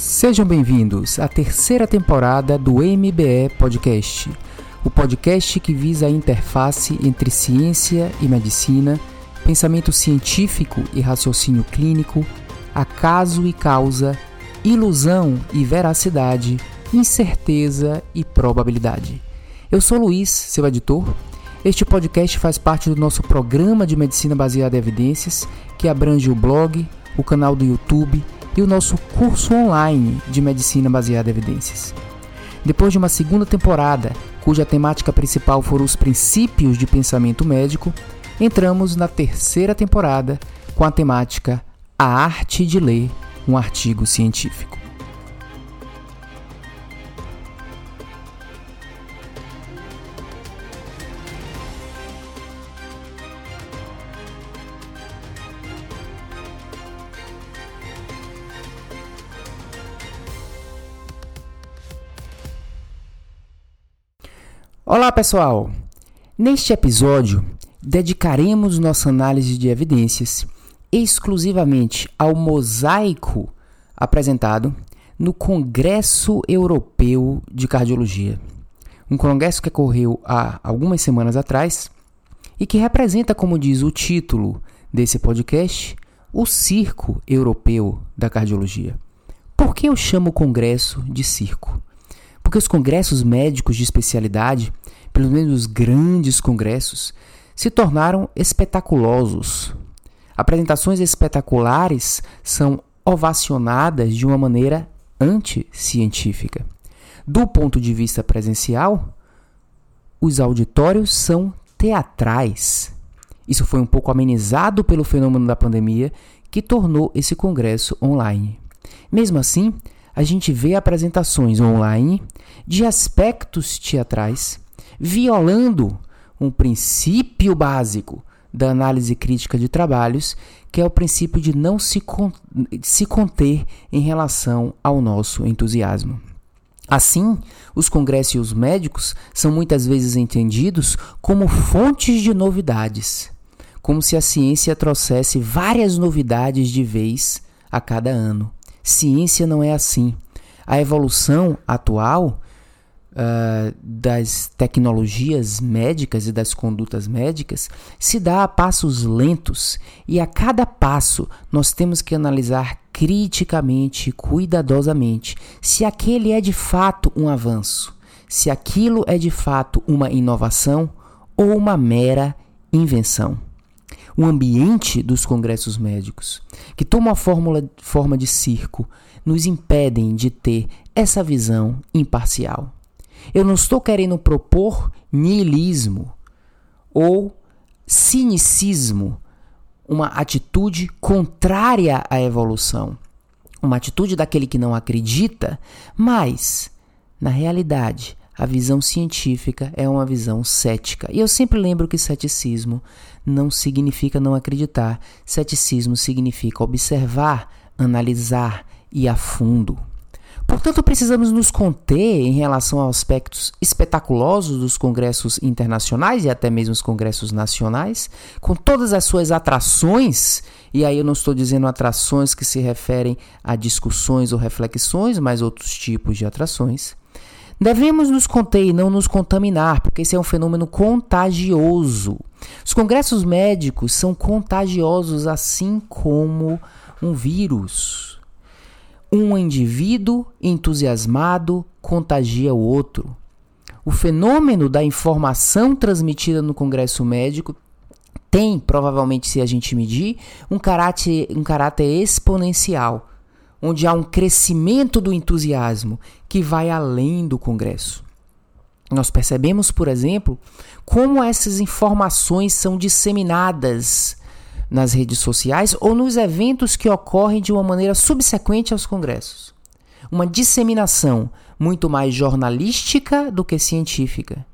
Sejam bem-vindos à terceira temporada do MBE Podcast, o podcast que visa a interface entre ciência e medicina, pensamento científico e raciocínio clínico, acaso e causa, ilusão e veracidade, incerteza e probabilidade. Eu sou Luiz, seu editor. Este podcast faz parte do nosso programa de medicina baseada em evidências, que abrange o blog, o canal do YouTube e o nosso curso online de medicina baseada em evidências. Depois de uma segunda temporada, cuja temática principal foram os princípios de pensamento médico, entramos na terceira temporada com a temática A Arte de Ler um Artigo Científico. Olá pessoal! Neste episódio, dedicaremos nossa análise de evidências exclusivamente ao mosaico apresentado no Congresso Europeu de Cardiologia. Um congresso que ocorreu há algumas semanas atrás e que representa, como diz o título desse podcast, o circo europeu da cardiologia. Por que eu chamo o congresso de circo? Porque os congressos médicos de especialidade, pelo menos os grandes congressos, se tornaram espetaculosos. Apresentações espetaculares são ovacionadas de uma maneira anticientífica. Do ponto de vista presencial, os auditórios são teatrais. Isso foi um pouco amenizado pelo fenômeno da pandemia que tornou esse congresso online. Mesmo assim, a gente vê apresentações online de aspectos teatrais violando um princípio básico da análise crítica de trabalhos, que é o princípio de não se, con se conter em relação ao nosso entusiasmo. Assim, os congressos médicos são muitas vezes entendidos como fontes de novidades, como se a ciência trouxesse várias novidades de vez a cada ano. Ciência não é assim. A evolução atual uh, das tecnologias médicas e das condutas médicas se dá a passos lentos e a cada passo nós temos que analisar criticamente, cuidadosamente, se aquele é de fato um avanço, se aquilo é de fato uma inovação ou uma mera invenção o ambiente dos congressos médicos, que toma a fórmula, forma de circo, nos impedem de ter essa visão imparcial. Eu não estou querendo propor niilismo ou cinicismo, uma atitude contrária à evolução, uma atitude daquele que não acredita, mas, na realidade, a visão científica é uma visão cética. E eu sempre lembro que ceticismo não significa não acreditar. Ceticismo significa observar, analisar e a fundo. Portanto, precisamos nos conter em relação aos aspectos espetaculosos dos congressos internacionais e até mesmo os congressos nacionais, com todas as suas atrações, e aí eu não estou dizendo atrações que se referem a discussões ou reflexões, mas outros tipos de atrações. Devemos nos conter e não nos contaminar, porque esse é um fenômeno contagioso. Os congressos médicos são contagiosos assim como um vírus. Um indivíduo entusiasmado contagia o outro. O fenômeno da informação transmitida no congresso médico tem, provavelmente, se a gente medir, um caráter, um caráter exponencial onde há um crescimento do entusiasmo que vai além do Congresso. Nós percebemos, por exemplo, como essas informações são disseminadas nas redes sociais ou nos eventos que ocorrem de uma maneira subsequente aos congressos. Uma disseminação muito mais jornalística do que científica.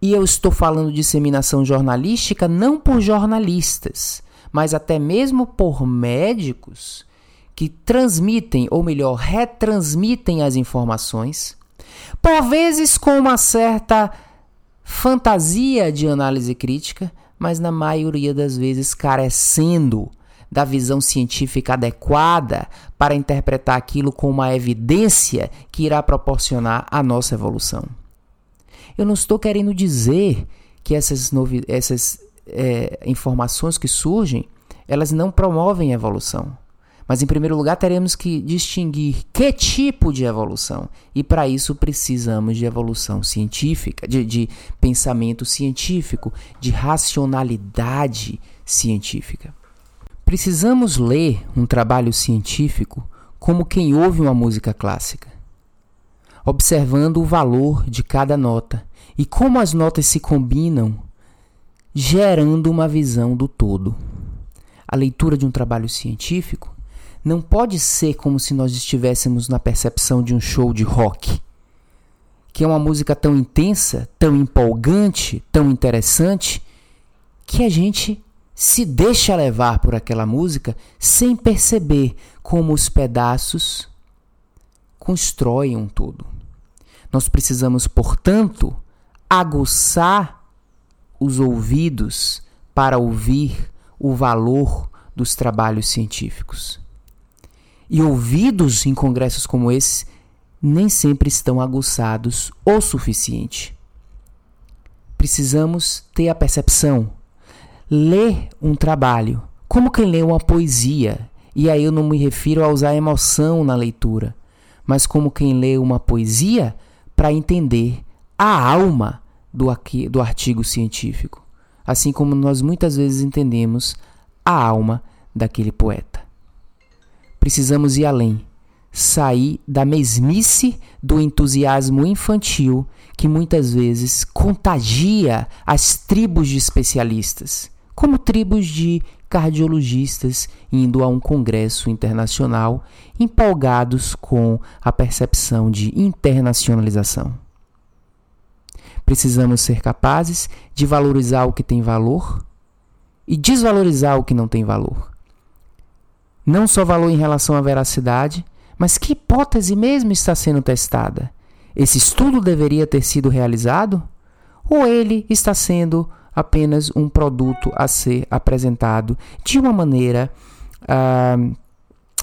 E eu estou falando disseminação jornalística não por jornalistas, mas até mesmo por médicos que transmitem, ou melhor, retransmitem as informações, por vezes com uma certa fantasia de análise crítica, mas na maioria das vezes carecendo da visão científica adequada para interpretar aquilo com uma evidência que irá proporcionar a nossa evolução. Eu não estou querendo dizer que essas, essas é, informações que surgem, elas não promovem evolução. Mas, em primeiro lugar, teremos que distinguir que tipo de evolução. E, para isso, precisamos de evolução científica, de, de pensamento científico, de racionalidade científica. Precisamos ler um trabalho científico como quem ouve uma música clássica, observando o valor de cada nota e como as notas se combinam, gerando uma visão do todo. A leitura de um trabalho científico não pode ser como se nós estivéssemos na percepção de um show de rock, que é uma música tão intensa, tão empolgante, tão interessante, que a gente se deixa levar por aquela música sem perceber como os pedaços constroem um todo. Nós precisamos, portanto, aguçar os ouvidos para ouvir o valor dos trabalhos científicos. E ouvidos em congressos como esse nem sempre estão aguçados o suficiente. Precisamos ter a percepção, ler um trabalho, como quem lê uma poesia, e aí eu não me refiro a usar emoção na leitura, mas como quem lê uma poesia para entender a alma do, aqui, do artigo científico, assim como nós muitas vezes entendemos a alma daquele poeta precisamos ir além, sair da mesmice do entusiasmo infantil que muitas vezes contagia as tribos de especialistas, como tribos de cardiologistas indo a um congresso internacional empolgados com a percepção de internacionalização. Precisamos ser capazes de valorizar o que tem valor e desvalorizar o que não tem valor não só valor em relação à veracidade, mas que hipótese mesmo está sendo testada? Esse estudo deveria ter sido realizado? Ou ele está sendo apenas um produto a ser apresentado de uma maneira uh,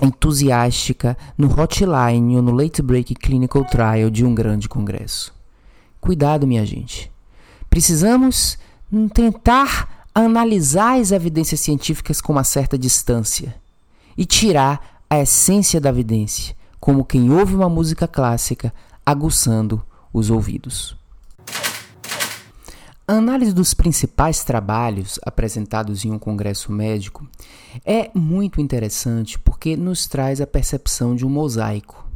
entusiástica no hotline ou no late break clinical trial de um grande congresso? Cuidado, minha gente. Precisamos tentar analisar as evidências científicas com uma certa distância e tirar a essência da evidência, como quem ouve uma música clássica aguçando os ouvidos. A análise dos principais trabalhos apresentados em um congresso médico é muito interessante porque nos traz a percepção de um mosaico.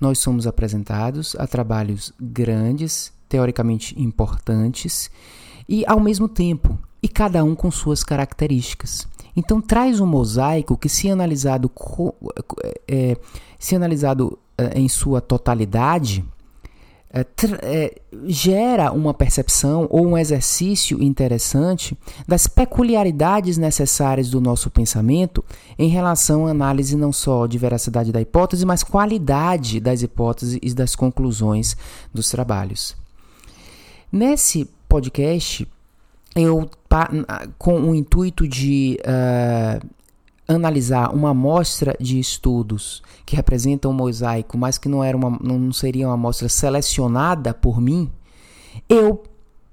Nós somos apresentados a trabalhos grandes, teoricamente importantes, e ao mesmo tempo, e cada um com suas características. Então traz um mosaico que, se analisado, é, se analisado é, em sua totalidade, é, é, gera uma percepção ou um exercício interessante das peculiaridades necessárias do nosso pensamento em relação à análise não só de veracidade da hipótese, mas qualidade das hipóteses e das conclusões dos trabalhos. Nesse podcast, eu com o intuito de uh, analisar uma amostra de estudos que representam um mosaico, mas que não era uma, não seria uma amostra selecionada por mim, eu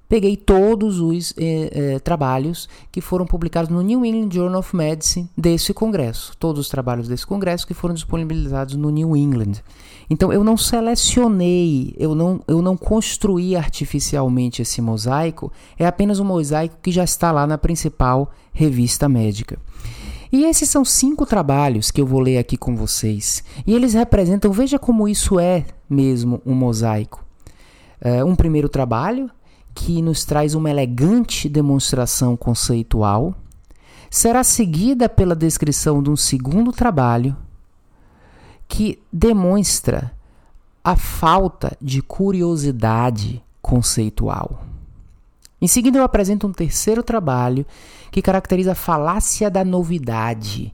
peguei todos os eh, eh, trabalhos que foram publicados no New England Journal of Medicine desse congresso, todos os trabalhos desse congresso que foram disponibilizados no New England. Então eu não selecionei, eu não, eu não construí artificialmente esse mosaico, é apenas um mosaico que já está lá na principal revista médica. E esses são cinco trabalhos que eu vou ler aqui com vocês. E eles representam, veja como isso é mesmo um mosaico. É, um primeiro trabalho que nos traz uma elegante demonstração conceitual, será seguida pela descrição de um segundo trabalho que demonstra a falta de curiosidade conceitual. Em seguida, eu apresento um terceiro trabalho que caracteriza a falácia da novidade,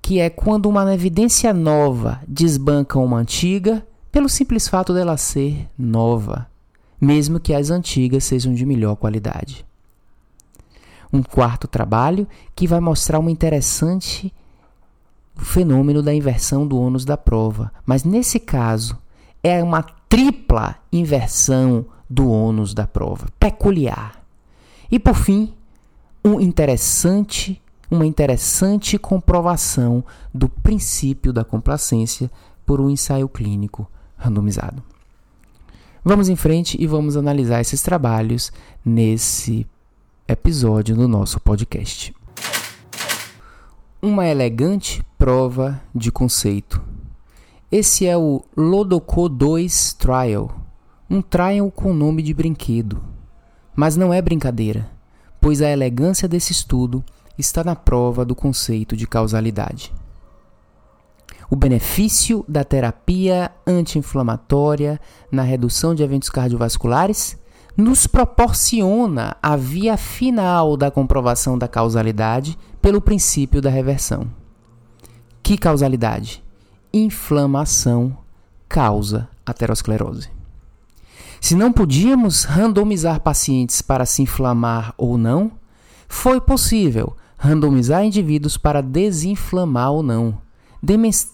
que é quando uma evidência nova desbanca uma antiga pelo simples fato dela ser nova mesmo que as antigas sejam de melhor qualidade. um quarto trabalho que vai mostrar um interessante fenômeno da inversão do ônus da prova. Mas nesse caso, é uma tripla inversão do ônus da prova, peculiar. E por fim, um interessante, uma interessante comprovação do princípio da complacência por um ensaio clínico randomizado. Vamos em frente e vamos analisar esses trabalhos nesse episódio do nosso podcast. Uma elegante prova de conceito. Esse é o Lodoko 2 Trial, um trial com nome de brinquedo. Mas não é brincadeira, pois a elegância desse estudo está na prova do conceito de causalidade. O benefício da terapia anti-inflamatória na redução de eventos cardiovasculares nos proporciona a via final da comprovação da causalidade pelo princípio da reversão. Que causalidade? Inflamação causa aterosclerose. Se não podíamos randomizar pacientes para se inflamar ou não, foi possível randomizar indivíduos para desinflamar ou não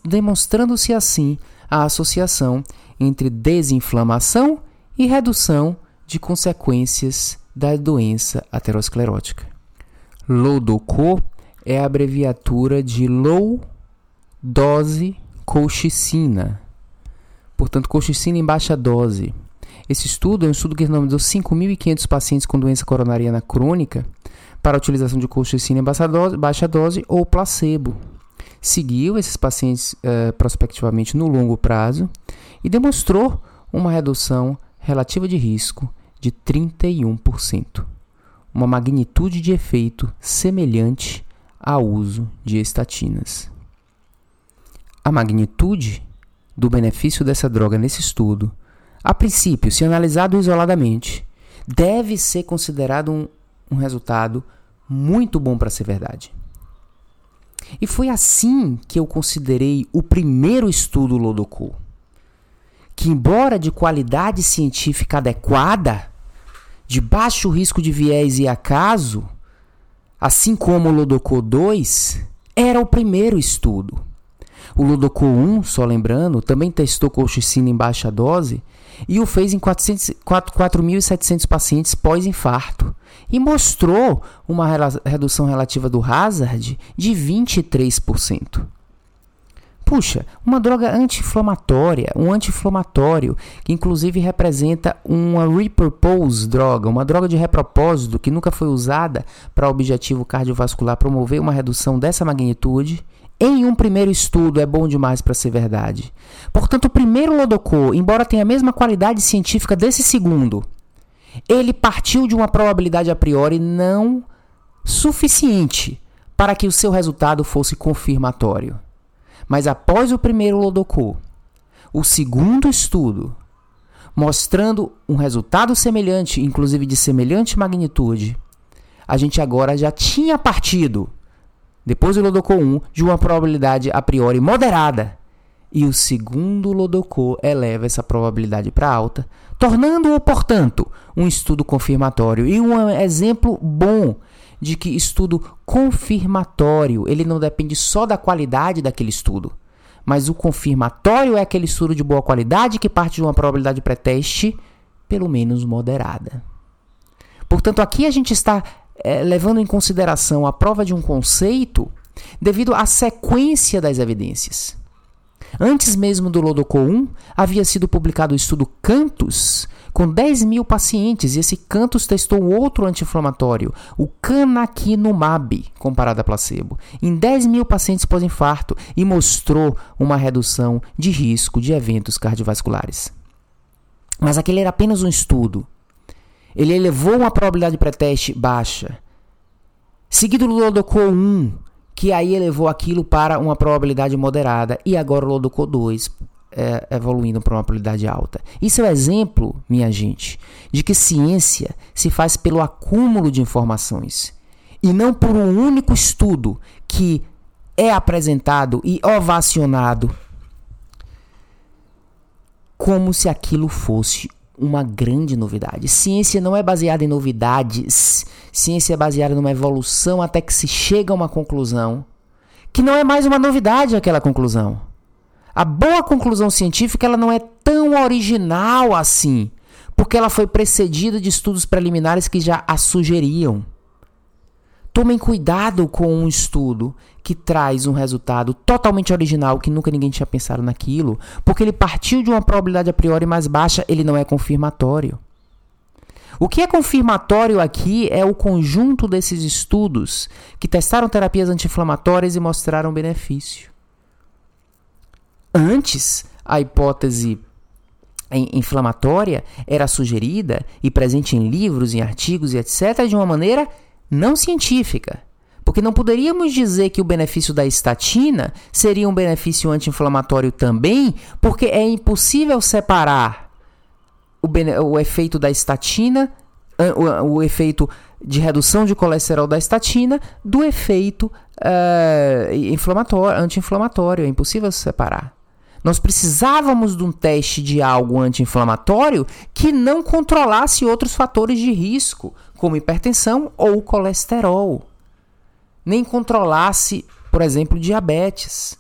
demonstrando-se assim a associação entre desinflamação e redução de consequências da doença aterosclerótica. LODOCO é a abreviatura de Low Dose Colchicina, portanto, colchicina em baixa dose. Esse estudo é um estudo que analisou 5.500 pacientes com doença coronariana crônica para a utilização de colchicina em baixa dose, baixa dose ou placebo. Seguiu esses pacientes uh, prospectivamente no longo prazo e demonstrou uma redução relativa de risco de 31%, uma magnitude de efeito semelhante ao uso de estatinas. A magnitude do benefício dessa droga nesse estudo, a princípio, se analisado isoladamente, deve ser considerado um, um resultado muito bom para ser verdade. E foi assim que eu considerei o primeiro estudo Lodoku, que embora de qualidade científica adequada, de baixo risco de viés e acaso, assim como o Lodoku 2, era o primeiro estudo. O Lodoku 1, só lembrando, também testou colchicina em baixa dose e o fez em 4.700 pacientes pós-infarto e mostrou uma redução relativa do hazard de 23%. Puxa, uma droga anti-inflamatória, um anti-inflamatório, que inclusive representa uma repurpose droga, uma droga de repropósito que nunca foi usada para objetivo cardiovascular promover uma redução dessa magnitude, em um primeiro estudo é bom demais para ser verdade. Portanto, o primeiro Lodocô, embora tenha a mesma qualidade científica desse segundo, ele partiu de uma probabilidade a priori não suficiente para que o seu resultado fosse confirmatório. Mas após o primeiro Lodocô, o segundo estudo, mostrando um resultado semelhante, inclusive de semelhante magnitude, a gente agora já tinha partido depois do Lodocô 1, de uma probabilidade a priori moderada. E o segundo Lodocô eleva essa probabilidade para alta, tornando-o, portanto, um estudo confirmatório e um exemplo bom de que estudo confirmatório, ele não depende só da qualidade daquele estudo, mas o confirmatório é aquele estudo de boa qualidade que parte de uma probabilidade pré-teste pelo menos moderada. Portanto, aqui a gente está é, levando em consideração a prova de um conceito devido à sequência das evidências. Antes mesmo do Lodocô 1, havia sido publicado o estudo Cantus, com 10 mil pacientes, e esse Cantus testou outro anti-inflamatório, o canakinumab, comparado a placebo, em 10 mil pacientes pós-infarto e mostrou uma redução de risco de eventos cardiovasculares. Mas aquele era apenas um estudo. Ele elevou uma probabilidade pré-teste baixa. Seguido do Lodocô 1, que aí elevou aquilo para uma probabilidade moderada. E agora o Lodocô 2, é, evoluindo para uma probabilidade alta. Isso é um exemplo, minha gente, de que ciência se faz pelo acúmulo de informações e não por um único estudo que é apresentado e ovacionado como se aquilo fosse uma grande novidade. Ciência não é baseada em novidades. Ciência é baseada numa evolução até que se chega a uma conclusão que não é mais uma novidade aquela conclusão. A boa conclusão científica ela não é tão original assim, porque ela foi precedida de estudos preliminares que já a sugeriam. Tomem cuidado com um estudo que traz um resultado totalmente original, que nunca ninguém tinha pensado naquilo, porque ele partiu de uma probabilidade a priori mais baixa, ele não é confirmatório. O que é confirmatório aqui é o conjunto desses estudos que testaram terapias anti-inflamatórias e mostraram benefício. Antes, a hipótese inflamatória era sugerida e presente em livros, em artigos e etc., de uma maneira não científica. Porque não poderíamos dizer que o benefício da estatina seria um benefício anti-inflamatório também, porque é impossível separar o, o efeito da estatina, o, o, efeito de redução de colesterol da estatina, do efeito uh, inflamatório, anti-inflamatório. É impossível separar. Nós precisávamos de um teste de algo anti-inflamatório que não controlasse outros fatores de risco, como hipertensão ou colesterol. Nem controlasse, por exemplo, diabetes.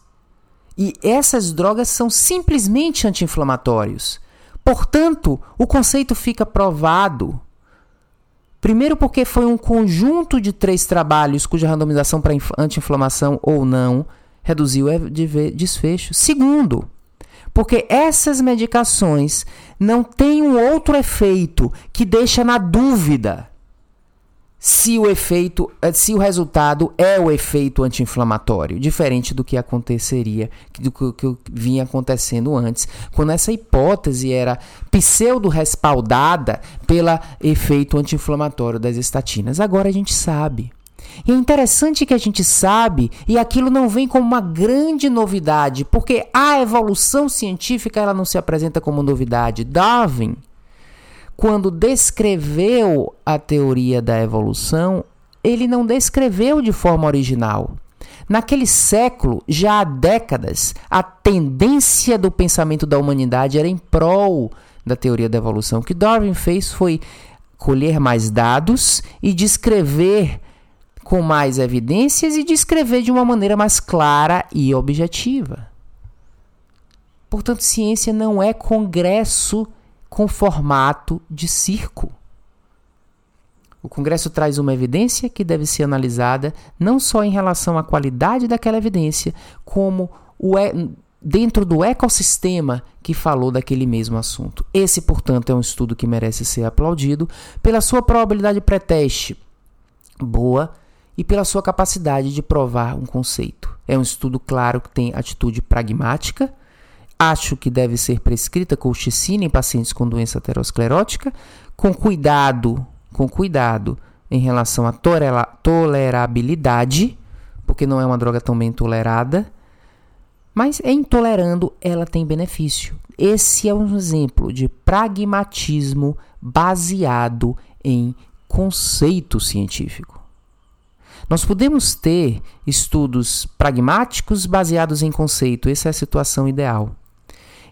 E essas drogas são simplesmente anti-inflamatórios. Portanto, o conceito fica provado. Primeiro, porque foi um conjunto de três trabalhos cuja randomização para anti-inflamação ou não reduziu o desfecho. Segundo, porque essas medicações não têm um outro efeito que deixa na dúvida se o efeito, eh, se o resultado é o efeito anti-inflamatório, diferente do que aconteceria, do que, vinha acontecendo antes, quando essa hipótese era pseudo respaldada pelo efeito anti-inflamatório das estatinas. Agora a gente sabe. E é interessante que a gente sabe, e aquilo não vem como uma grande novidade, porque a evolução científica ela não se apresenta como novidade. Darwin quando descreveu a teoria da evolução, ele não descreveu de forma original. Naquele século, já há décadas, a tendência do pensamento da humanidade era em prol da teoria da evolução. O que Darwin fez foi colher mais dados e descrever com mais evidências e descrever de uma maneira mais clara e objetiva. Portanto, ciência não é congresso com formato de circo. O Congresso traz uma evidência que deve ser analisada não só em relação à qualidade daquela evidência, como o e... dentro do ecossistema que falou daquele mesmo assunto. Esse, portanto, é um estudo que merece ser aplaudido pela sua probabilidade pré-teste boa e pela sua capacidade de provar um conceito. É um estudo claro que tem atitude pragmática Acho que deve ser prescrita colchicina em pacientes com doença aterosclerótica, com cuidado, com cuidado em relação à tolerabilidade, porque não é uma droga tão bem tolerada, mas em tolerando ela tem benefício. Esse é um exemplo de pragmatismo baseado em conceito científico. Nós podemos ter estudos pragmáticos baseados em conceito, essa é a situação ideal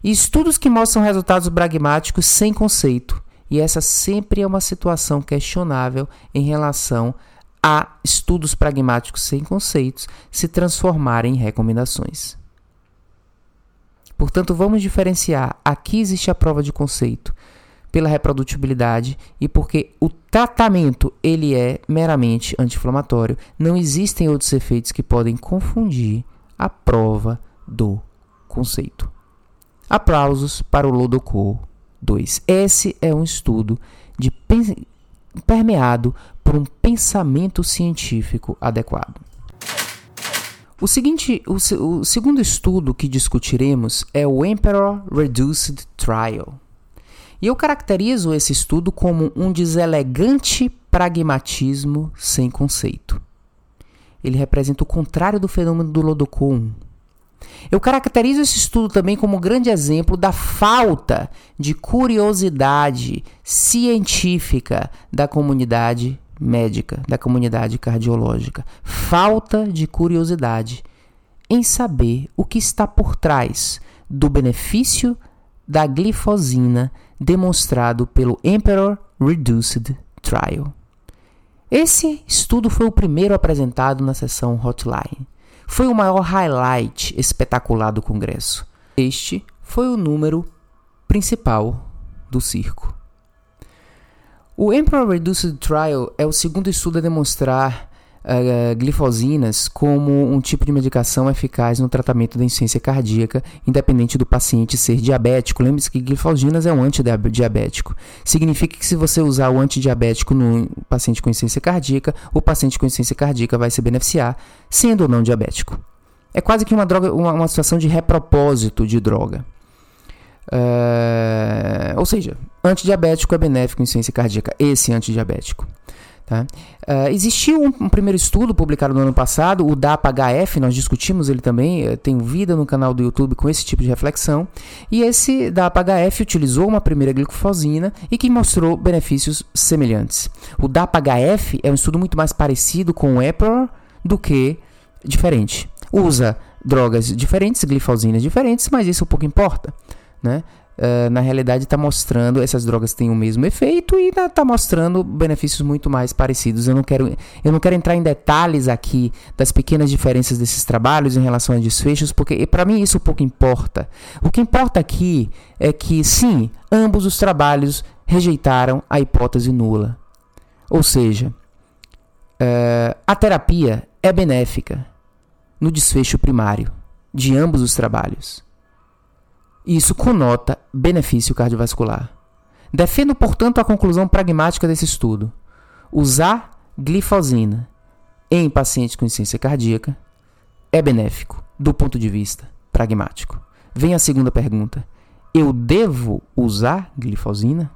e estudos que mostram resultados pragmáticos sem conceito. E essa sempre é uma situação questionável em relação a estudos pragmáticos sem conceitos se transformarem em recomendações. Portanto, vamos diferenciar. Aqui existe a prova de conceito pela reprodutibilidade e porque o tratamento ele é meramente anti-inflamatório. Não existem outros efeitos que podem confundir a prova do conceito. Aplausos para o Lodocô 2. Esse é um estudo de permeado por um pensamento científico adequado. O, seguinte, o, o segundo estudo que discutiremos é o Emperor Reduced Trial. E eu caracterizo esse estudo como um deselegante pragmatismo sem conceito. Ele representa o contrário do fenômeno do Lodocô 1 eu caracterizo esse estudo também como um grande exemplo da falta de curiosidade científica da comunidade médica, da comunidade cardiológica. Falta de curiosidade em saber o que está por trás do benefício da glifosina demonstrado pelo Emperor Reduced Trial. Esse estudo foi o primeiro apresentado na sessão Hotline. Foi o maior highlight espetacular do Congresso. Este foi o número principal do circo. O Emperor Reduced Trial é o segundo estudo a demonstrar uh, glifosinas como um tipo de medicação eficaz no tratamento da insuficiência cardíaca, independente do paciente ser diabético. Lembre-se que glifosinas é um antidiabético. Significa que se você usar o antidiabético no paciente com insuficiência cardíaca, o paciente com insuficiência cardíaca vai se beneficiar, sendo ou não diabético. É quase que uma droga, uma, uma situação de repropósito de droga. Uh, ou seja, antidiabético é benéfico em insuficiência cardíaca. Esse antidiabético. Tá? Uh, existiu um, um, primeiro estudo publicado no ano passado, o DAPA-HF, nós discutimos ele também, uh, tem vídeo no canal do YouTube com esse tipo de reflexão, e esse DAPA-HF utilizou uma primeira glicofosina e que mostrou benefícios semelhantes. O DAPA-HF é um estudo muito mais parecido com o EPROR do que diferente. Usa drogas diferentes, glifosinas diferentes, mas isso pouco importa. Né? Uh, na realidade está mostrando essas drogas têm o mesmo efeito e está mostrando benefícios muito mais parecidos. Eu não quero eu não quero entrar em detalhes aqui das pequenas diferenças desses trabalhos em relação a desfechos, porque para mim isso pouco importa. O que importa aqui é que sim, ambos os trabalhos rejeitaram a hipótese nula. Ou seja, uh, a terapia é benéfica no desfecho primário de ambos os trabalhos. Isso conota benefício cardiovascular. Defendo, portanto, a conclusão pragmática desse estudo. Usar glifosina em pacientes com insuficiência cardíaca é benéfico do ponto de vista pragmático. Vem a segunda pergunta: eu devo usar glifosina?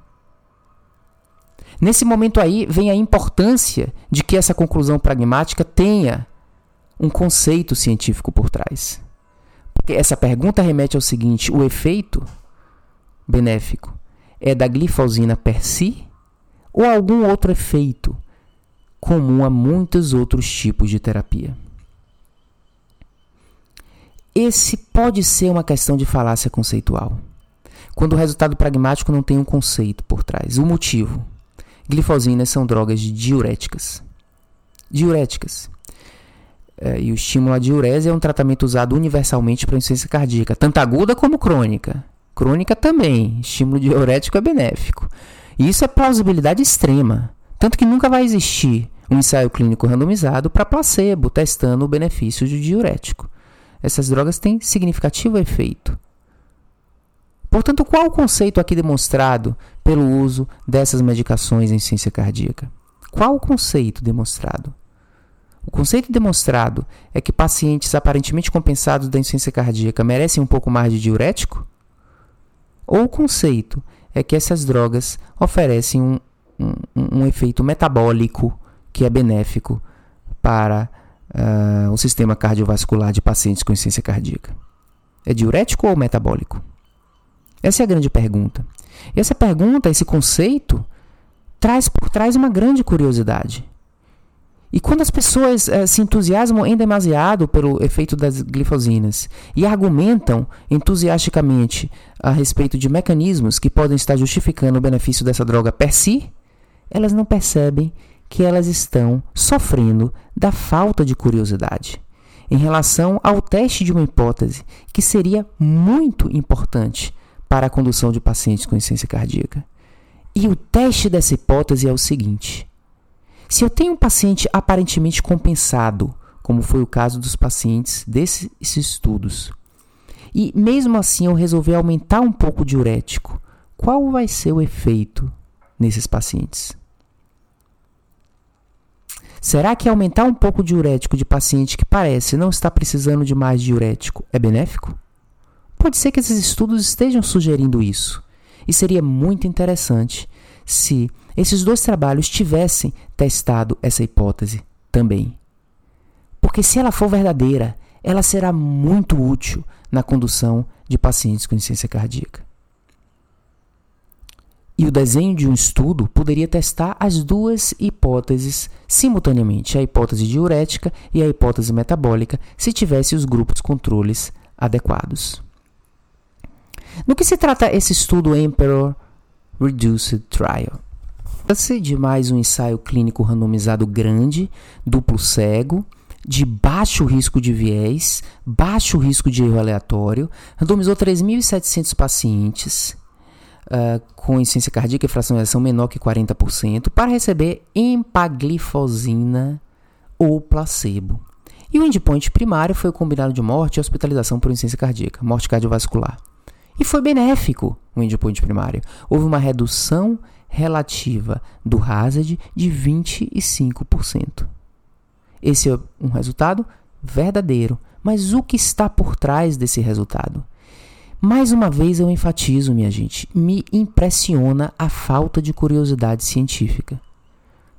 Nesse momento aí vem a importância de que essa conclusão pragmática tenha um conceito científico por trás. Essa pergunta remete ao seguinte: o efeito benéfico é da glifosina per si ou algum outro efeito comum a muitos outros tipos de terapia? Esse pode ser uma questão de falácia conceitual, quando o resultado pragmático não tem um conceito por trás. O motivo: glifosinas são drogas diuréticas. Diuréticas. É, e o estímulo à diurese é um tratamento usado universalmente para insuficiência cardíaca, tanto aguda como crônica. Crônica também, estímulo diurético é benéfico. E isso é plausibilidade extrema, tanto que nunca vai existir um ensaio clínico randomizado para placebo, testando o benefício de diurético. Essas drogas têm significativo efeito. Portanto, qual o conceito aqui demonstrado pelo uso dessas medicações em ciência cardíaca? Qual o conceito demonstrado? O conceito demonstrado é que pacientes aparentemente compensados da insuficiência cardíaca merecem um pouco mais de diurético? Ou o conceito é que essas drogas oferecem um, um, um efeito metabólico que é benéfico para uh, o sistema cardiovascular de pacientes com insuficiência cardíaca? É diurético ou metabólico? Essa é a grande pergunta. E essa pergunta, esse conceito, traz por trás uma grande curiosidade. E quando as pessoas eh, se entusiasmam em demasiado pelo efeito das glifosinas e argumentam entusiasticamente a respeito de mecanismos que podem estar justificando o benefício dessa droga per si, elas não percebem que elas estão sofrendo da falta de curiosidade em relação ao teste de uma hipótese que seria muito importante para a condução de pacientes com insuficiência cardíaca. E o teste dessa hipótese é o seguinte: se eu tenho um paciente aparentemente compensado, como foi o caso dos pacientes desses estudos, e mesmo assim eu resolver aumentar um pouco o diurético, qual vai ser o efeito nesses pacientes? Será que aumentar um pouco o diurético de paciente que parece não estar precisando de mais diurético é benéfico? Pode ser que esses estudos estejam sugerindo isso. E seria muito interessante se esses dois trabalhos tivessem testado essa hipótese também. Porque se ela for verdadeira, ela será muito útil na condução de pacientes com insuficiência cardíaca. E o desenho de um estudo poderia testar as duas hipóteses simultaneamente, a hipótese diurética e a hipótese metabólica, se tivesse os grupos controles adequados. No que se trata esse estudo Emperor Reduced Trial? Trata-se de mais um ensaio clínico randomizado grande, duplo cego, de baixo risco de viés, baixo risco de erro aleatório, randomizou 3.700 pacientes uh, com insuficiência cardíaca e fracionalização menor que 40% para receber empaglifosina ou placebo. E o endpoint primário foi o combinado de morte e hospitalização por insuficiência cardíaca, morte cardiovascular. E foi benéfico o endpoint primário. Houve uma redução relativa do hazard de 25%. Esse é um resultado verdadeiro, mas o que está por trás desse resultado? Mais uma vez eu enfatizo, minha gente, me impressiona a falta de curiosidade científica.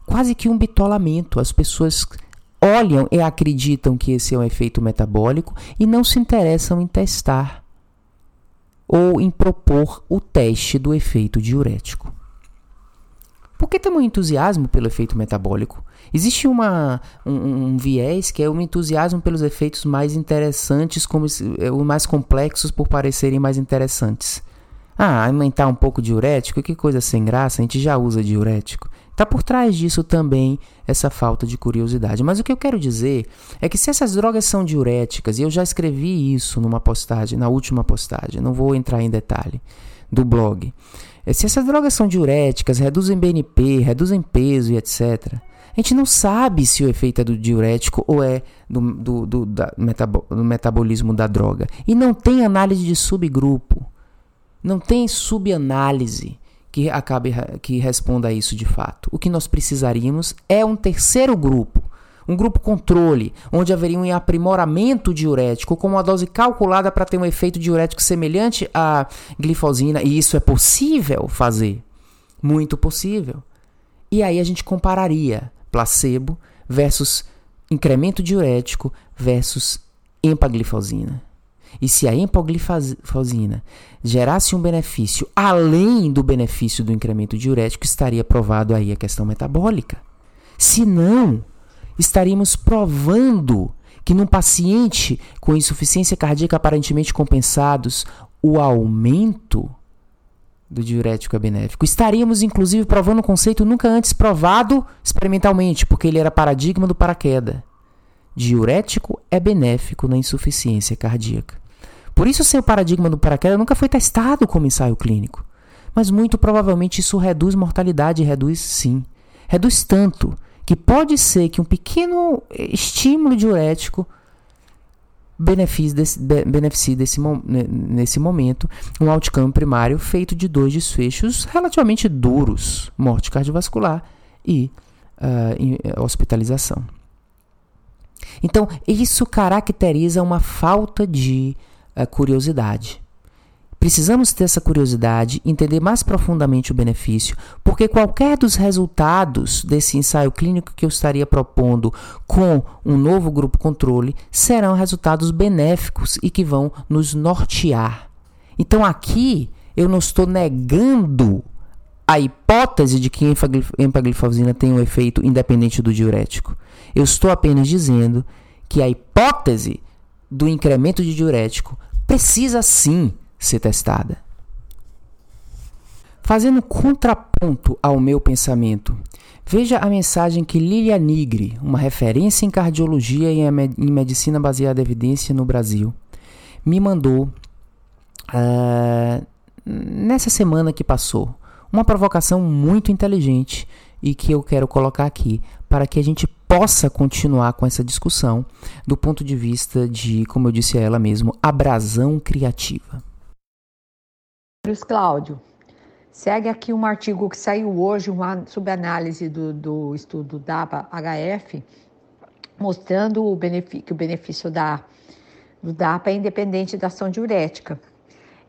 Quase que um bitolamento. As pessoas olham e acreditam que esse é um efeito metabólico e não se interessam em testar ou em propor o teste do efeito diurético. Por que temos entusiasmo pelo efeito metabólico? Existe uma, um, um, viés que é um entusiasmo pelos efeitos mais interessantes, como os mais complexos por parecerem mais interessantes. Ah, aumentar um pouco diurético, que coisa sem graça, a gente já usa diurético. Está por trás disso também essa falta de curiosidade. Mas o que eu quero dizer é que se essas drogas são diuréticas, e eu já escrevi isso numa postagem, na última postagem, não vou entrar em detalhe, do blog. É, se essas drogas são diuréticas, reduzem BNP, reduzem peso e etc., a gente não sabe se o efeito é do diurético ou é do, do, do, da, metabo, do metabolismo da droga. E não tem análise de subgrupo. Não tem subanálise que acabe que responda a isso de fato. O que nós precisaríamos é um terceiro grupo, um grupo controle, onde haveria um aprimoramento diurético com uma dose calculada para ter um efeito diurético semelhante à glifosina, e isso é possível fazer, muito possível. E aí a gente compararia placebo versus incremento diurético versus empaglifosina. E se a empaglifosina gerasse um benefício além do benefício do incremento diurético, estaria provado aí a questão metabólica. Se não, estaríamos provando que num paciente com insuficiência cardíaca aparentemente compensados, o aumento do diurético é benéfico. Estaríamos, inclusive, provando um conceito nunca antes provado experimentalmente, porque ele era paradigma do paraquedas. Diurético é benéfico na insuficiência cardíaca. Por isso, seu paradigma do paraquedas nunca foi testado como ensaio clínico. Mas muito provavelmente isso reduz mortalidade, reduz sim. Reduz tanto que pode ser que um pequeno estímulo diurético beneficie desse, beneficie desse, nesse momento um outcome primário feito de dois desfechos relativamente duros: morte cardiovascular e uh, hospitalização. Então, isso caracteriza uma falta de uh, curiosidade. Precisamos ter essa curiosidade, entender mais profundamente o benefício, porque qualquer dos resultados desse ensaio clínico que eu estaria propondo com um novo grupo controle serão resultados benéficos e que vão nos nortear. Então aqui eu não estou negando a hipótese de que empaglifosina tem um efeito independente do diurético. Eu estou apenas dizendo que a hipótese do incremento de diurético precisa sim ser testada. Fazendo contraponto ao meu pensamento, veja a mensagem que Lilia Nigri, uma referência em cardiologia e em medicina baseada em evidência no Brasil, me mandou uh, nessa semana que passou. Uma provocação muito inteligente e que eu quero colocar aqui para que a gente possa continuar com essa discussão do ponto de vista de, como eu disse a ela mesmo, abrasão criativa. Luiz Cláudio, segue aqui um artigo que saiu hoje, uma subanálise do, do estudo DAPA-HF, mostrando o que o benefício da, do DAPA é independente da ação diurética.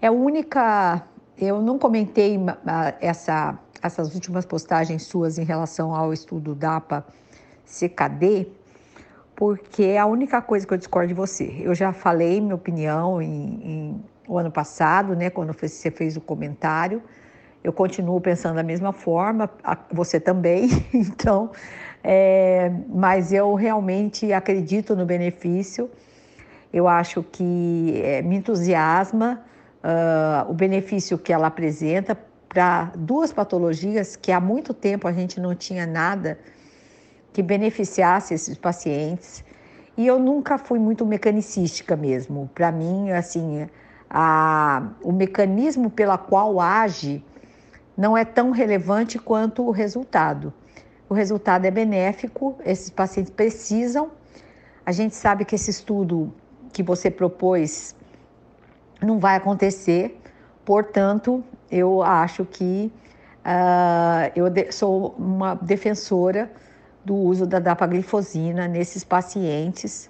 É a única. Eu não comentei essa, essas últimas postagens suas em relação ao estudo DAPA-CKD, porque é a única coisa que eu discordo de você. Eu já falei minha opinião em, em o ano passado, né, quando você fez o comentário. Eu continuo pensando da mesma forma, você também, então, é, mas eu realmente acredito no benefício. Eu acho que é, me entusiasma uh, o benefício que ela apresenta para duas patologias que há muito tempo a gente não tinha nada que beneficiasse esses pacientes. E eu nunca fui muito mecanicística mesmo. Para mim, assim, a, o mecanismo pela qual age não é tão relevante quanto o resultado. O resultado é benéfico, esses pacientes precisam. A gente sabe que esse estudo que você propôs não vai acontecer, portanto, eu acho que uh, eu sou uma defensora do uso da dapaglifosina nesses pacientes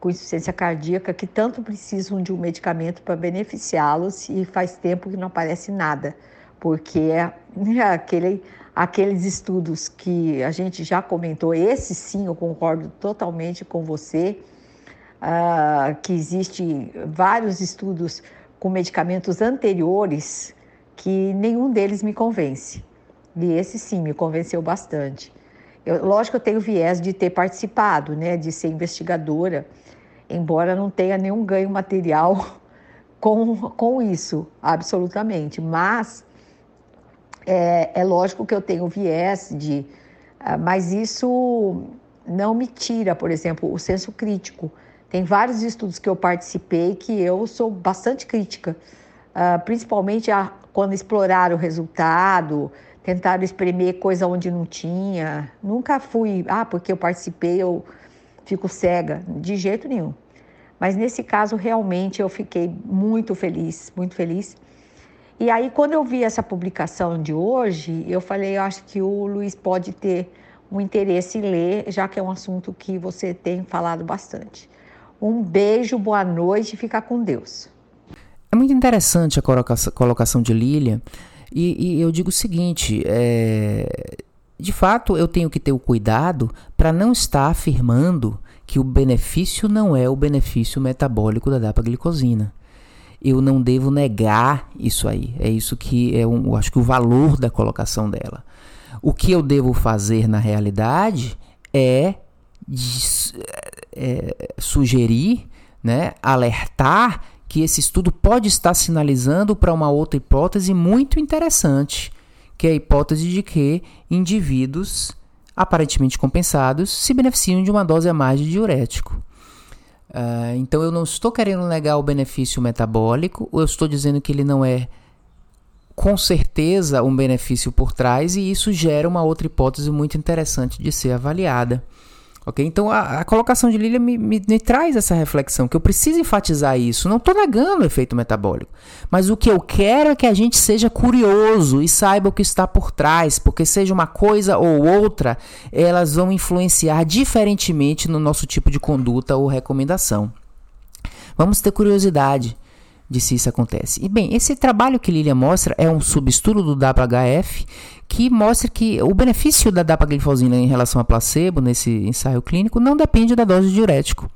com insuficiência cardíaca que tanto precisam de um medicamento para beneficiá-los e faz tempo que não aparece nada, porque é, é aquele, aqueles estudos que a gente já comentou, esse sim eu concordo totalmente com você, uh, que existe vários estudos com medicamentos anteriores que nenhum deles me convence. E esse sim me convenceu bastante. Eu, lógico eu tenho viés de ter participado, né, de ser investigadora, embora não tenha nenhum ganho material com, com isso, absolutamente. Mas é, é lógico que eu tenho viés de. Uh, mas isso não me tira, por exemplo, o senso crítico. Tem vários estudos que eu participei que eu sou bastante crítica, uh, principalmente quando explorar o resultado, tentaram espremer coisa onde não tinha. Nunca fui, ah, porque eu participei, eu fico cega, de jeito nenhum. Mas nesse caso, realmente, eu fiquei muito feliz, muito feliz. E aí, quando eu vi essa publicação de hoje, eu falei, eu acho que o Luiz pode ter um interesse em ler, já que é um assunto que você tem falado bastante. Um beijo, boa noite e fica com Deus. É muito interessante a colocação de Lília, e, e eu digo o seguinte: é, de fato, eu tenho que ter o cuidado para não estar afirmando que o benefício não é o benefício metabólico da dapaglifosina. Eu não devo negar isso aí. É isso que é um, eu acho que o valor da colocação dela. O que eu devo fazer na realidade é, é sugerir, né, alertar que esse estudo pode estar sinalizando para uma outra hipótese muito interessante, que é a hipótese de que indivíduos aparentemente compensados se beneficiam de uma dose a mais de diurético. Uh, então eu não estou querendo negar o benefício metabólico, eu estou dizendo que ele não é com certeza um benefício por trás e isso gera uma outra hipótese muito interessante de ser avaliada. Ok? Então a, a colocação de Lilia me, me, me, traz essa reflexão, que eu preciso enfatizar isso. Não estou negando o efeito metabólico, mas o que eu quero é que a gente seja curioso e saiba o que está por trás, porque seja uma coisa ou outra, elas vão influenciar diferentemente no nosso tipo de conduta ou recomendação. Vamos ter curiosidade de se isso acontece. E bem, esse trabalho que Lilia mostra é um subestudo do WHF que mostra que o benefício da dapaglifosina em relação a placebo nesse ensaio clínico não depende da dose de diurético.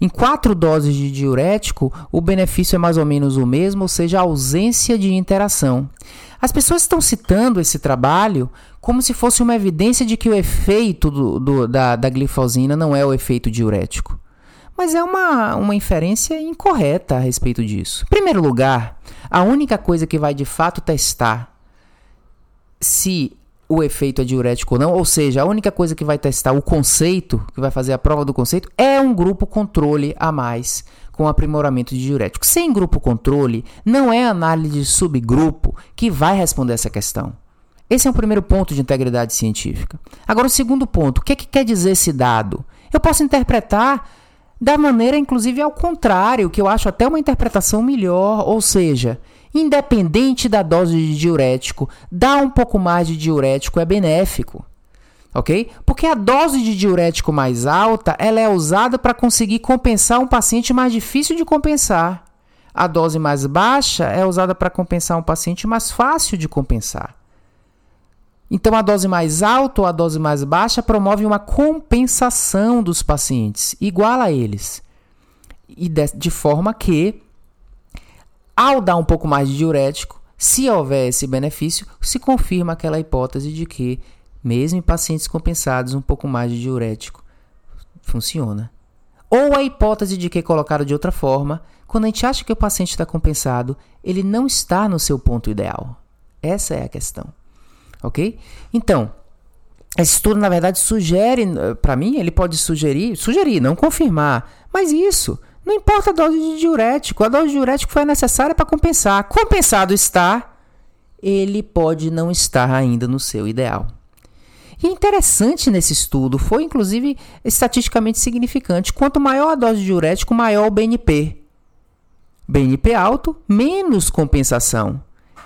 Em quatro doses de diurético, o benefício é mais ou menos o mesmo, ou seja, a ausência de interação. As pessoas estão citando esse trabalho como se fosse uma evidência de que o efeito do, do, da, da glifosina não é o efeito diurético. Mas é uma, uma inferência incorreta a respeito disso. Em primeiro lugar, a única coisa que vai de fato testar se o efeito é diurético ou não, ou seja, a única coisa que vai testar o conceito, que vai fazer a prova do conceito, é um grupo controle a mais com aprimoramento de diurético. Sem grupo controle, não é análise de subgrupo que vai responder essa questão. Esse é o primeiro ponto de integridade científica. Agora, o segundo ponto, o que, é que quer dizer esse dado? Eu posso interpretar da maneira, inclusive, ao contrário, que eu acho até uma interpretação melhor, ou seja, independente da dose de diurético, dar um pouco mais de diurético é benéfico. Ok? Porque a dose de diurético mais alta ela é usada para conseguir compensar um paciente mais difícil de compensar. A dose mais baixa é usada para compensar um paciente mais fácil de compensar. Então, a dose mais alta ou a dose mais baixa promove uma compensação dos pacientes, igual a eles. E de, de forma que, ao dar um pouco mais de diurético, se houver esse benefício, se confirma aquela hipótese de que, mesmo em pacientes compensados, um pouco mais de diurético funciona. Ou a hipótese de que, colocado de outra forma, quando a gente acha que o paciente está compensado, ele não está no seu ponto ideal. Essa é a questão. Ok? Então, esse estudo, na verdade, sugere, para mim, ele pode sugerir, sugerir, não confirmar, mas isso, não importa a dose de diurético, a dose de diurético foi necessária para compensar. Compensado está, ele pode não estar ainda no seu ideal. E interessante nesse estudo, foi inclusive estatisticamente significante. Quanto maior a dose de diurético, maior o BNP. BNP alto, menos compensação.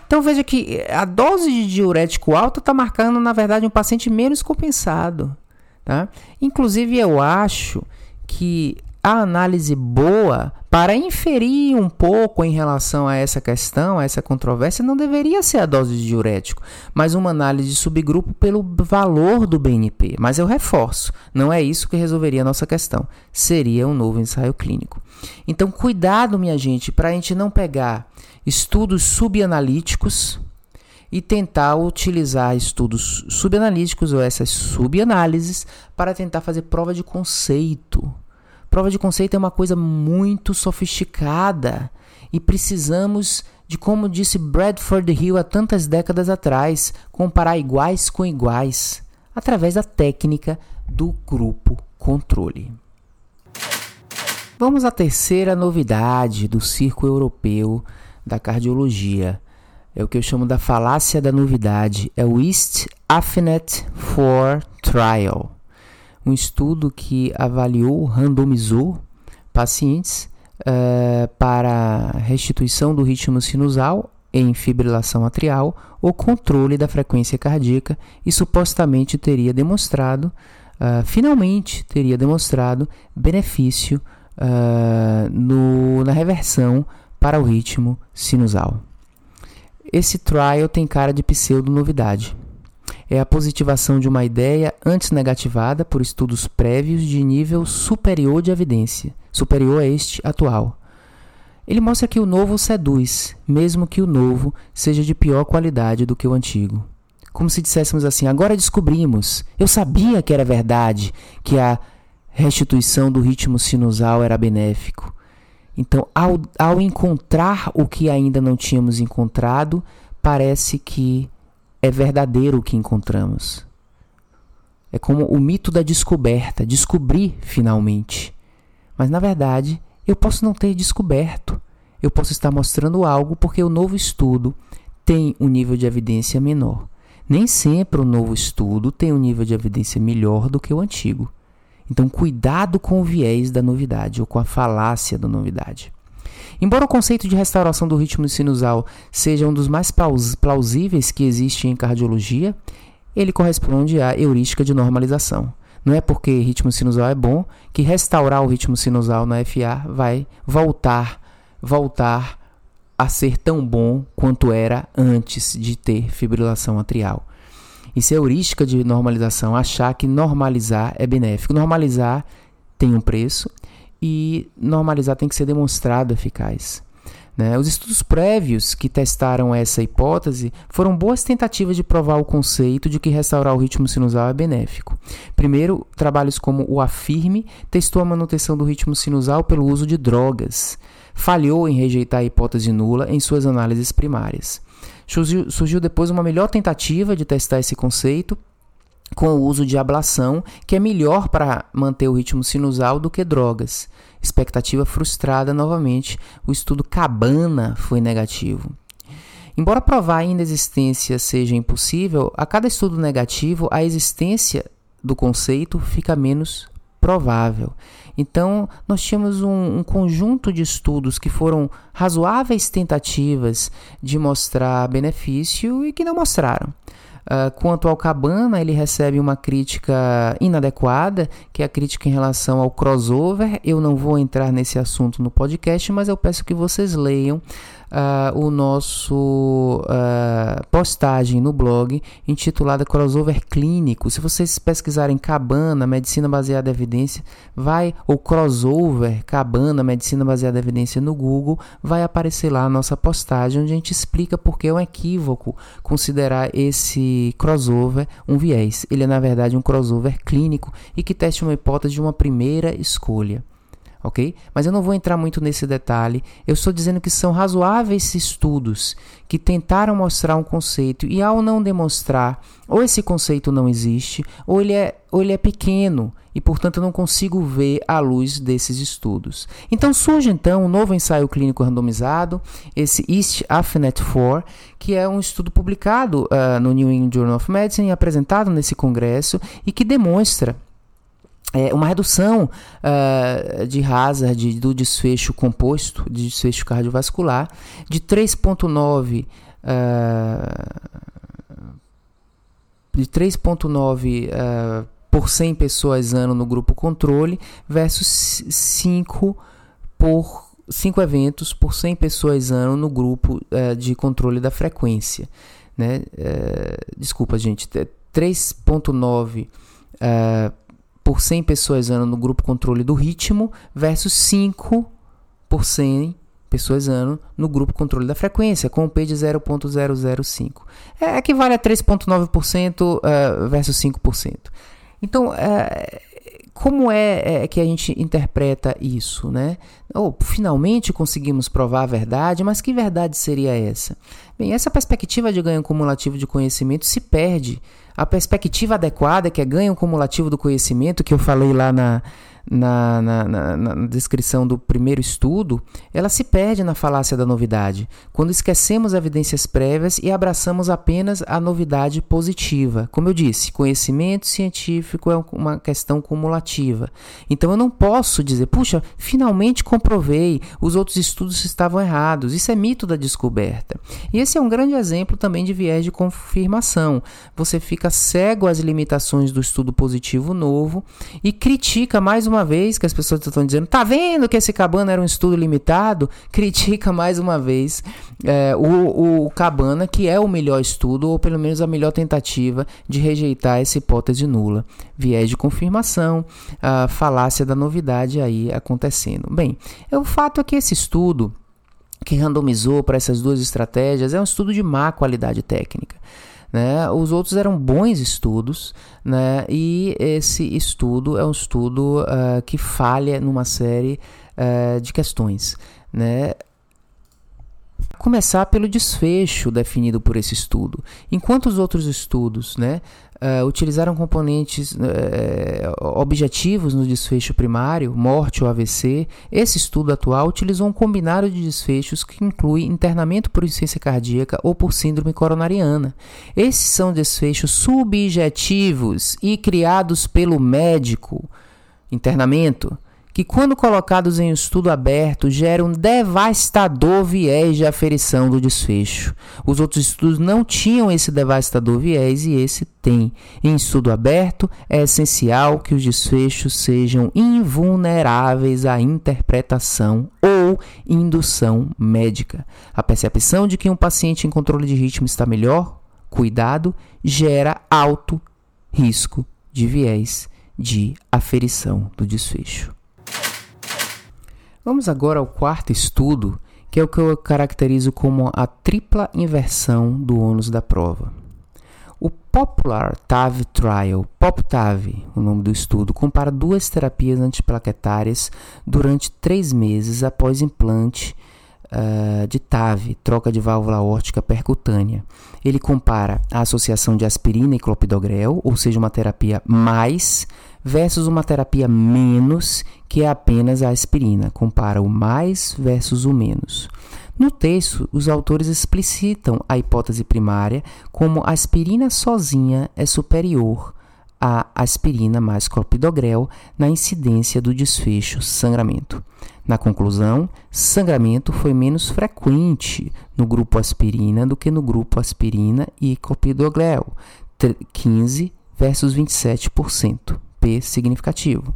Então veja que a dose de diurético alta está marcando, na verdade, um paciente menos compensado. Tá? Inclusive, eu acho que a análise boa para inferir um pouco em relação a essa questão, a essa controvérsia, não deveria ser a dose de diurético, mas uma análise de subgrupo pelo valor do BNP. Mas eu reforço, não é isso que resolveria a nossa questão. Seria um novo ensaio clínico. Então, cuidado, minha gente, para a gente não pegar estudos subanalíticos e tentar utilizar estudos subanalíticos ou essas subanálises para tentar fazer prova de conceito. Prova de conceito é uma coisa muito sofisticada e precisamos de, como disse Bradford Hill há tantas décadas atrás, comparar iguais com iguais através da técnica do grupo controle. Vamos à terceira novidade do circo europeu da cardiologia. É o que eu chamo da falácia da novidade, é o East Affinet 4 Trial um estudo que avaliou, randomizou pacientes uh, para restituição do ritmo sinusal em fibrilação atrial ou controle da frequência cardíaca e supostamente teria demonstrado, uh, finalmente teria demonstrado benefício uh, no, na reversão para o ritmo sinusal. Esse trial tem cara de pseudo-novidade é a positivação de uma ideia antes negativada por estudos prévios de nível superior de evidência, superior a este atual. Ele mostra que o novo seduz, mesmo que o novo seja de pior qualidade do que o antigo. Como se disséssemos assim: agora descobrimos, eu sabia que era verdade, que a restituição do ritmo sinusal era benéfico. Então, ao, ao encontrar o que ainda não tínhamos encontrado, parece que é verdadeiro o que encontramos. É como o mito da descoberta, descobri finalmente. Mas na verdade, eu posso não ter descoberto. Eu posso estar mostrando algo porque o novo estudo tem um nível de evidência menor. Nem sempre o novo estudo tem um nível de evidência melhor do que o antigo. Então, cuidado com o viés da novidade ou com a falácia da novidade. Embora o conceito de restauração do ritmo sinusal seja um dos mais plausíveis que existe em cardiologia, ele corresponde à heurística de normalização. Não é porque ritmo sinusal é bom que restaurar o ritmo sinusal na FA vai voltar, voltar a ser tão bom quanto era antes de ter fibrilação atrial. Isso é heurística de normalização, achar que normalizar é benéfico. Normalizar tem um preço e normalizar tem que ser demonstrado eficaz. Né? Os estudos prévios que testaram essa hipótese foram boas tentativas de provar o conceito de que restaurar o ritmo sinusal é benéfico. Primeiro, trabalhos como o Afirme testou a manutenção do ritmo sinusal pelo uso de drogas. Falhou em rejeitar a hipótese nula em suas análises primárias. Surgiu, surgiu depois uma melhor tentativa de testar esse conceito com o uso de ablação, que é melhor para manter o ritmo sinusal do que drogas. Expectativa frustrada novamente, o estudo Cabana foi negativo. Embora provar a inexistência seja impossível, a cada estudo negativo a existência do conceito fica menos provável. Então, nós tínhamos um, um, conjunto de estudos que foram razoáveis tentativas de mostrar benefício e que não mostraram. Quanto ao Cabana, ele recebe uma crítica inadequada, que é a crítica em relação ao crossover. Eu não vou entrar nesse assunto no podcast, mas eu peço que vocês leiam uh, o nosso uh, postagem no blog intitulada Crossover Clínico. Se vocês pesquisarem Cabana, Medicina Baseada em Evidência, vai, ou Crossover, Cabana, Medicina Baseada em Evidência no Google, vai aparecer lá a nossa postagem, onde a gente explica por que é um equívoco considerar esse crossover um viés. Ele é, na verdade, um crossover clínico e que testa uma hipótese de uma primeira escolha. Ok? Mas eu não vou entrar muito nesse detalhe. Eu estou dizendo que são razoáveis estudos que tentaram mostrar um conceito e, ao não demonstrar, ou esse conceito não existe, ou ele é, ou ele é pequeno e, portanto, eu não consigo ver à luz desses estudos. Então surge então um novo ensaio clínico randomizado, esse East Affinet 4, que é um estudo publicado uh, no New England Journal of Medicine, apresentado nesse congresso e que demonstra é, uma redução uh, de hazard do desfecho composto, de desfecho cardiovascular, de 3,9 uh, de 3,9 uh, por 100 pessoas ano no grupo controle versus 5 por 5 eventos por 100 pessoas ano no grupo uh, de controle da frequência. Né? Uh, desculpa, gente, 3,9 uh, por 100 pessoas ano no grupo controle do ritmo versus 5 por 100 pessoas ano no grupo controle da frequência, com o P de 0.005. É, equivale a 3,9% uh, versus 5%. Então, é, como é, é, que a gente interpreta isso, né? Ou finalmente conseguimos provar a verdade, mas que verdade seria essa? Bem, essa perspectiva de ganho cumulativo de conhecimento se perde. A perspectiva adequada, que é ganho cumulativo do conhecimento, que eu falei lá na, na, na, na, na, descrição do primeiro estudo, ela se perde na falácia da novidade, quando esquecemos evidências prévias e abraçamos apenas a novidade positiva. Como eu disse, conhecimento científico é uma questão cumulativa. Então eu não posso dizer, puxa, finalmente comprovei, os outros estudos estavam errados. Isso é mito da descoberta. E esse é um grande exemplo também de viés de confirmação. Você fica cego às limitações do estudo positivo novo e critica mais uma uma vez que as pessoas estão dizendo, tá vendo que esse Cabana era um estudo limitado? Critica mais uma vez é, o, o Cabana, que é o melhor estudo, ou pelo menos a melhor tentativa de rejeitar essa hipótese nula. Viés de confirmação, a falácia da novidade aí acontecendo. Bem, é o fato é que esse estudo que randomizou para essas duas estratégias é um estudo de má qualidade técnica. Né? Os outros eram bons estudos, né? e esse estudo é um estudo uh, que falha numa série uh, de questões. Né? Começar pelo desfecho definido por esse estudo. Enquanto os outros estudos né, uh, utilizaram componentes uh, objetivos no desfecho primário, morte ou AVC, esse estudo atual utilizou um combinado de desfechos que inclui internamento por insuficiência cardíaca ou por síndrome coronariana. Esses são desfechos subjetivos e criados pelo médico. Internamento que, quando colocados em estudo aberto, geram um devastador viés de aferição do desfecho. Os outros estudos não tinham esse devastador viés e esse tem. Em estudo aberto, é essencial que os desfechos sejam invulneráveis à interpretação ou indução médica. A percepção de que um paciente em controle de ritmo está melhor, cuidado, gera alto risco de viés de aferição do desfecho. Vamos agora ao quarto estudo, que é o que eu caracterizo como a tripla inversão do ônus da prova. O Popular TAV Trial, PopTAV, o nome do estudo, compara duas terapias antiplaquetárias durante três meses após implante uh, de TAV, troca de válvula aórtica percutânea. Ele compara a associação de aspirina e clopidogrel, ou seja, uma terapia mais versus uma terapia menos, que é apenas a aspirina. Compara o mais versus o menos. No texto, os autores explicitam a hipótese primária como a aspirina sozinha é superior à aspirina mais clopidogrel na incidência do desfecho sangramento. Na conclusão, sangramento foi menos frequente no grupo aspirina do que no grupo aspirina e clopidogrel, 15 versus 27%. P significativo.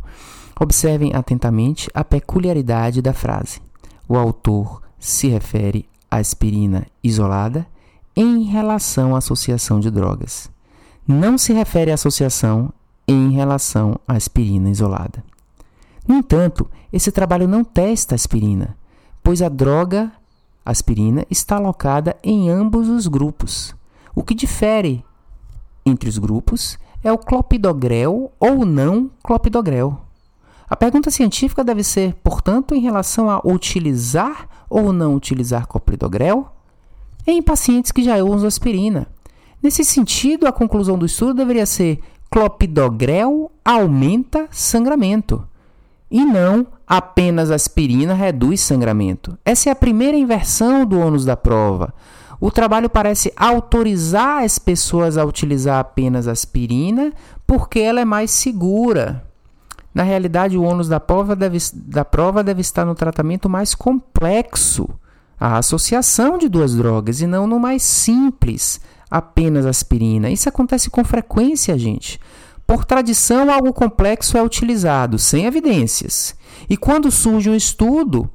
Observem atentamente a peculiaridade da frase. O autor se refere à aspirina isolada em relação à associação de drogas. Não se refere à associação em relação à aspirina isolada. No entanto, esse trabalho não testa aspirina, pois a droga aspirina está alocada em ambos os grupos. O que difere entre os grupos é o clopidogrel ou não clopidogrel. A pergunta científica deve ser, portanto, em relação a utilizar ou não utilizar clopidogrel em pacientes que já usam aspirina. Nesse sentido, a conclusão do estudo deveria ser clopidogrel aumenta sangramento e não apenas aspirina reduz sangramento. Essa é a primeira inversão do ônus da prova. O trabalho parece autorizar as pessoas a utilizar apenas aspirina porque ela é mais segura. Na realidade, o ônus da prova deve, da prova deve estar no tratamento mais complexo, a associação de duas drogas, e não no mais simples, apenas aspirina. Isso acontece com frequência, gente. Por tradição, algo complexo é utilizado, sem evidências. E quando surge um estudo,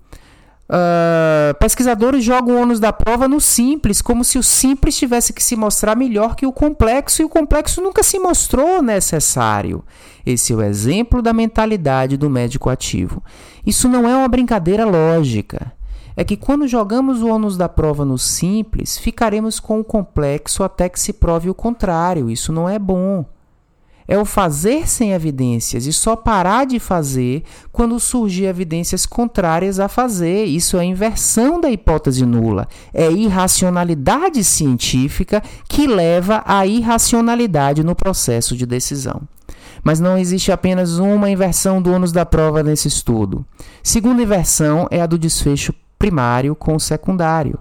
uh, pesquisadores jogam o ônus da prova no simples, como se o simples tivesse que se mostrar melhor que o complexo, e o complexo nunca se mostrou necessário. Esse é o exemplo da mentalidade do médico ativo. Isso não é uma brincadeira lógica. É que quando jogamos o ônus da prova no simples, ficaremos com o complexo até que se prove o contrário. Isso não é bom é o fazer sem evidências e só parar de fazer quando surgir evidências contrárias a fazer. Isso é inversão da hipótese nula. É irracionalidade científica que leva à irracionalidade no processo de decisão. Mas não existe apenas uma inversão do ônus da prova nesse estudo. Segunda inversão é a do desfecho primário com o secundário.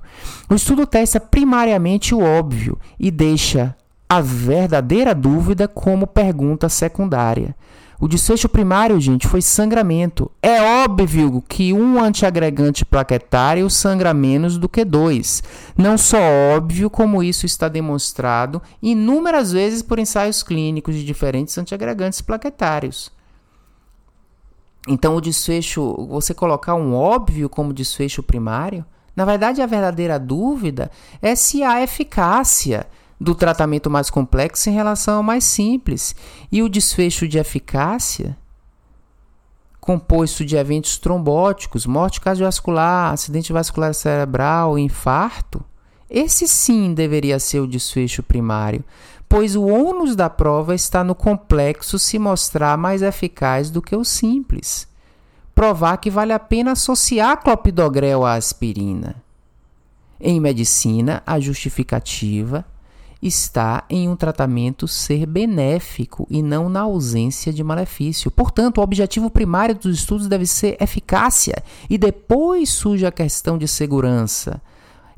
O estudo testa primariamente o óbvio e deixa a verdadeira dúvida como pergunta secundária. O desfecho primário, gente, foi sangramento. É óbvio que um antiagregante plaquetário sangra menos do que dois. Não só óbvio, como isso está demonstrado inúmeras vezes por ensaios clínicos de diferentes antiagregantes plaquetários. Então, o desfecho, você colocar um óbvio como desfecho primário, na verdade, a verdadeira dúvida é se há eficácia do tratamento mais complexo em relação ao mais simples. E o desfecho de eficácia, composto de eventos trombóticos, morte cardiovascular, acidente vascular cerebral, infarto, esse sim deveria ser o desfecho primário, pois o ônus da prova está no complexo se mostrar mais eficaz do que o simples. Provar que vale a pena associar clopidogrel à aspirina. Em medicina, a justificativa está em um tratamento ser benéfico e não na ausência de malefício. Portanto, o objetivo primário dos estudos deve ser eficácia e depois surge a questão de segurança.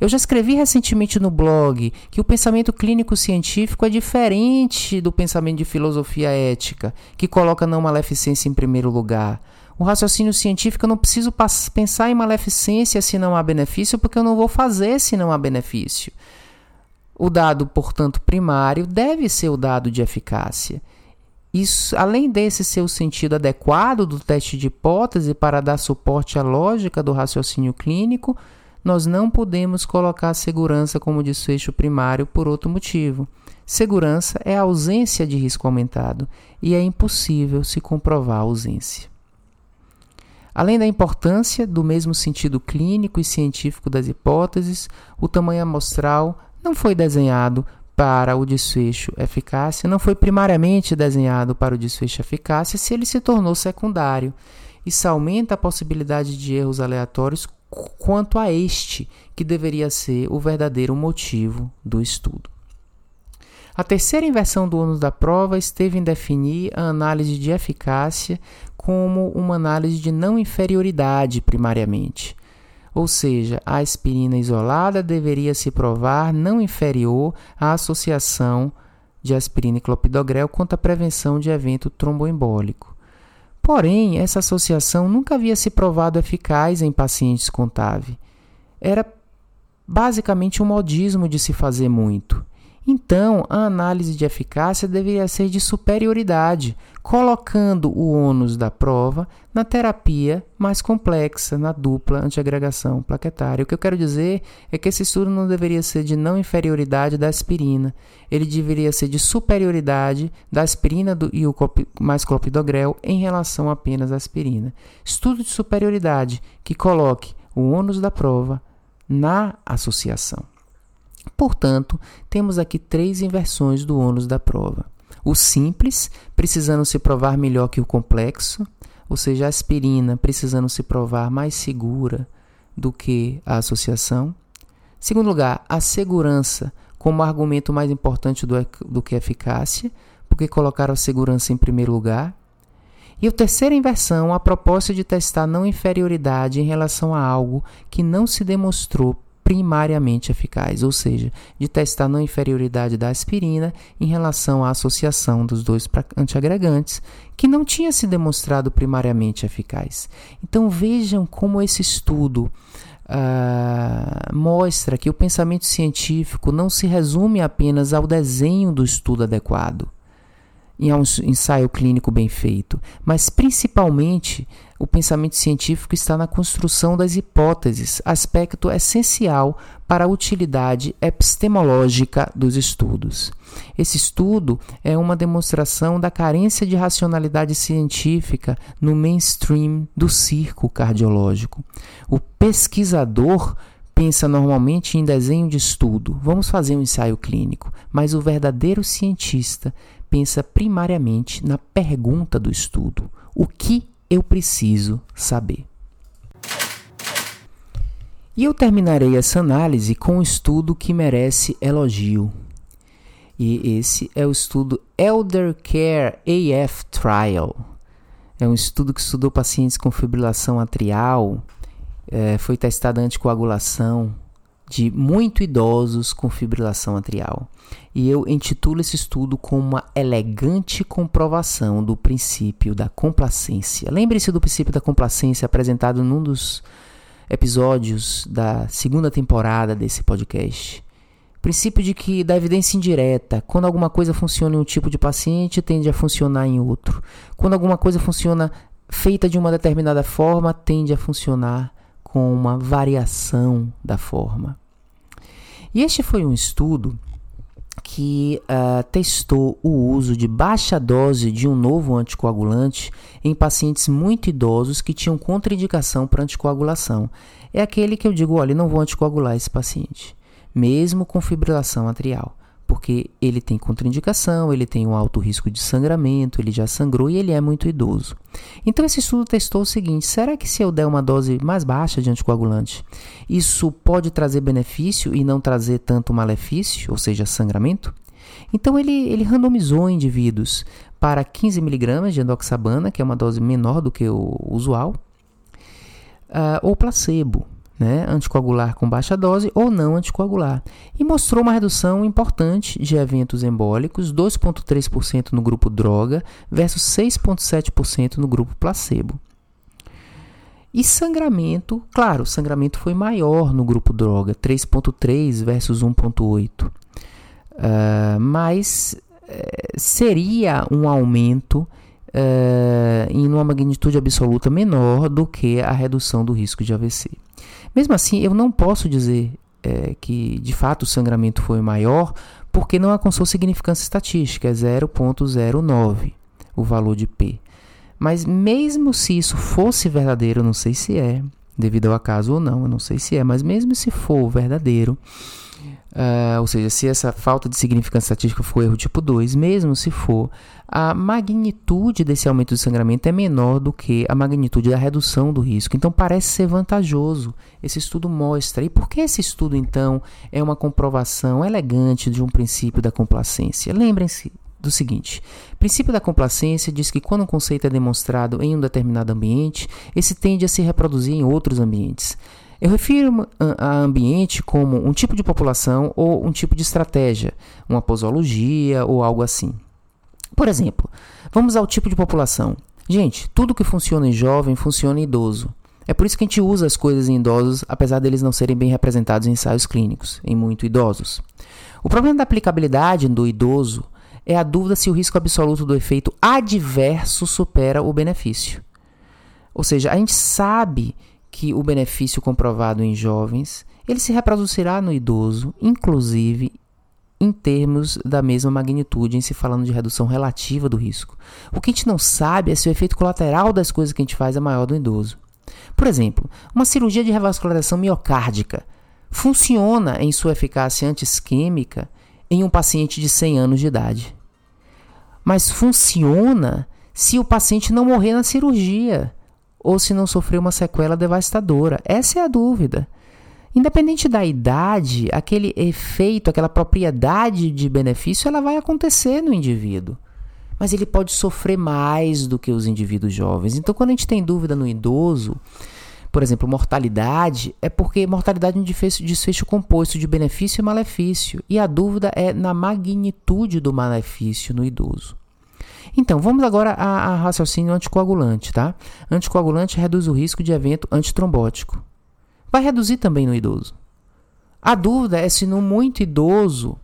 Eu já escrevi recentemente no blog que o pensamento clínico científico é diferente do pensamento de filosofia ética, que coloca não maleficência em primeiro lugar. O raciocínio científico eu não preciso pensar em maleficência se não há benefício, porque eu não vou fazer se não há benefício. O dado, portanto, primário deve ser o dado de eficácia. Isso, além desse ser o sentido adequado do teste de hipótese para dar suporte à lógica do raciocínio clínico, nós não podemos colocar segurança como desfecho primário por outro motivo. Segurança é a ausência de risco aumentado e é impossível se comprovar a ausência. Além da importância do mesmo sentido clínico e científico das hipóteses, o tamanho amostral não foi desenhado para o desfecho eficácia, não foi primariamente desenhado para o desfecho eficácia se ele se tornou secundário. Isso aumenta a possibilidade de erros aleatórios quanto a este, que deveria ser o verdadeiro motivo do estudo. A terceira inversão do ônus da prova esteve em definir a análise de eficácia como uma análise de não inferioridade, primariamente ou seja, a aspirina isolada deveria se provar não inferior à associação de aspirina e clopidogrel quanto à prevenção de evento tromboembólico. Porém, essa associação nunca havia se provado eficaz em pacientes com TAV. Era basicamente um modismo de se fazer muito. Então, a análise de eficácia deveria ser de superioridade, colocando o ônus da prova na terapia mais complexa, na dupla antiagregação plaquetária. O que eu quero dizer é que esse estudo não deveria ser de não inferioridade da aspirina, ele deveria ser de superioridade da aspirina do, e o mais clopidogrel em relação apenas à aspirina. Estudo de superioridade que coloque o ônus da prova na associação. Portanto, temos aqui três inversões do ônus da prova. O simples, precisando se provar melhor que o complexo, ou seja, a aspirina precisando se provar mais segura do que a associação. Segundo lugar, a segurança como argumento mais importante do, do que a eficácia, porque colocaram a segurança em primeiro lugar. E a terceira inversão, a proposta de testar não inferioridade em relação a algo que não se demonstrou primariamente eficaz, ou seja, de testar não inferioridade da aspirina em relação à associação dos dois antiagregantes, que não tinha se demonstrado primariamente eficaz. Então vejam como esse estudo uh, mostra que o pensamento científico não se resume apenas ao desenho do estudo adequado em um ensaio clínico bem feito, mas principalmente o pensamento científico está na construção das hipóteses, aspecto essencial para a utilidade epistemológica dos estudos. Esse estudo é uma demonstração da carência de racionalidade científica no mainstream do circo cardiológico. O pesquisador pensa normalmente em desenho de estudo, vamos fazer um ensaio clínico, mas o verdadeiro cientista pensa primariamente na pergunta do estudo: o que eu preciso saber? E eu terminarei essa análise com um estudo que merece elogio. E esse é o estudo Elder Care AF Trial. É um estudo que estudou pacientes com fibrilação atrial, é, foi testada anticoagulação, de muito idosos com fibrilação atrial. E eu intitulo esse estudo com uma elegante comprovação do princípio da complacência. Lembre-se do princípio da complacência apresentado num dos episódios da segunda temporada desse podcast. Princípio de que da evidência indireta, quando alguma coisa funciona em um tipo de paciente, tende a funcionar em outro. Quando alguma coisa funciona feita de uma determinada forma, tende a funcionar com uma variação da forma. E este foi um estudo que uh, testou o uso de baixa dose de um novo anticoagulante em pacientes muito idosos que tinham contraindicação para anticoagulação. É aquele que eu digo, olha, não vou anticoagular esse paciente, mesmo com fibrilação atrial porque ele tem contraindicação, ele tem um alto risco de sangramento, ele já sangrou e ele é muito idoso. Então esse estudo testou o seguinte: será que se eu der uma dose mais baixa de anticoagulante, isso pode trazer benefício e não trazer tanto malefício, ou seja, sangramento? Então ele, ele randomizou indivíduos para 15 mg de endoxabana, que é uma dose menor do que o usual, uh, ou placebo né, anticoagular com baixa dose ou não anticoagular, e mostrou uma redução importante de eventos embólicos, 2,3% no grupo droga versus 6,7% no grupo placebo. E sangramento, claro, sangramento foi maior no grupo droga, 3,3 versus 1,8. Uh, ah, mas uh, seria um aumento uh, em uma magnitude absoluta menor do que a redução do risco de AVC. Mesmo assim, eu não posso dizer é, que de fato o sangramento foi maior, porque não alcançou significância estatística, é 0,09 o valor de P. Mas mesmo se isso fosse verdadeiro, eu não sei se é, devido ao acaso ou não, eu não sei se é, mas mesmo se for verdadeiro, Uh, ou seja, se essa falta de significância estatística for erro tipo 2, mesmo se for, a magnitude desse aumento de sangramento é menor do que a magnitude da redução do risco. Então parece ser vantajoso. Esse estudo mostra. E por que esse estudo, então, é uma comprovação elegante de um princípio da complacência? Lembrem-se do seguinte: o princípio da complacência diz que quando um conceito é demonstrado em um determinado ambiente, esse tende a se reproduzir em outros ambientes. Eu refiro a ambiente como um tipo de população ou um tipo de estratégia, uma posologia ou algo assim. Por exemplo, vamos ao tipo de população. Gente, tudo que funciona em jovem funciona em idoso. É por isso que a gente usa as coisas em idosos, apesar deles não serem bem representados em ensaios clínicos, em muito idosos. O problema da aplicabilidade do idoso é a dúvida se o risco absoluto do efeito adverso supera o benefício. Ou seja, a gente sabe que o benefício comprovado em jovens, ele se reproduzirá no idoso, inclusive em termos da mesma magnitude, em se falando de redução relativa do risco. O que a gente não sabe é se o efeito colateral das coisas que a gente faz é maior do idoso. Por exemplo, uma cirurgia de revascularização miocárdica funciona em sua eficácia anti-isquêmica em um paciente de 100 anos de idade. Mas funciona se o paciente não morrer na cirurgia ou se não sofrer uma sequela devastadora. Essa é a dúvida. Independente da idade, aquele efeito, aquela propriedade de benefício, ela vai acontecer no indivíduo. Mas ele pode sofrer mais do que os indivíduos jovens. Então, quando a gente tem dúvida no idoso, por exemplo, mortalidade, é porque mortalidade é um desfecho, desfecho composto de benefício e malefício. E a dúvida é na magnitude do malefício no idoso. Então, vamos agora a, a raciocínio anticoagulante, tá? Anticoagulante reduz o risco de evento antitrombótico vai reduzir também no idoso. A dúvida é se no muito idoso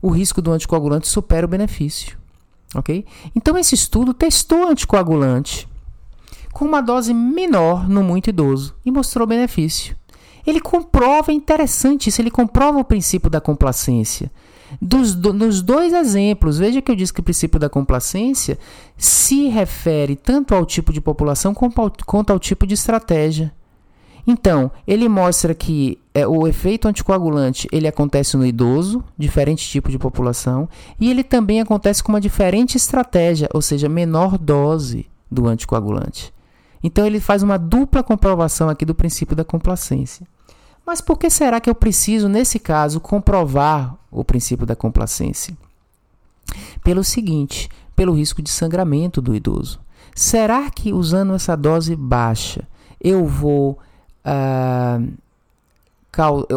o risco do anticoagulante supera o benefício. Ok? Então, esse estudo testou anticoagulante com uma dose menor no muito idoso e mostrou benefício. Ele comprova, é interessante isso, ele comprova o princípio da complacência. Dos, do, nos dois exemplos, veja que eu disse que o princípio da complacência se refere tanto ao tipo de população quanto ao tipo de estratégia. Então, ele mostra que é, o efeito anticoagulante ele acontece no idoso, diferente tipo de população, e ele também acontece com uma diferente estratégia, ou seja, menor dose do anticoagulante. Então, ele faz uma dupla comprovação aqui do princípio da complacência. Mas por que será que eu preciso, nesse caso, comprovar o princípio da complacência? Pelo seguinte, pelo risco de sangramento do idoso. Será que usando essa dose baixa eu vou Uh,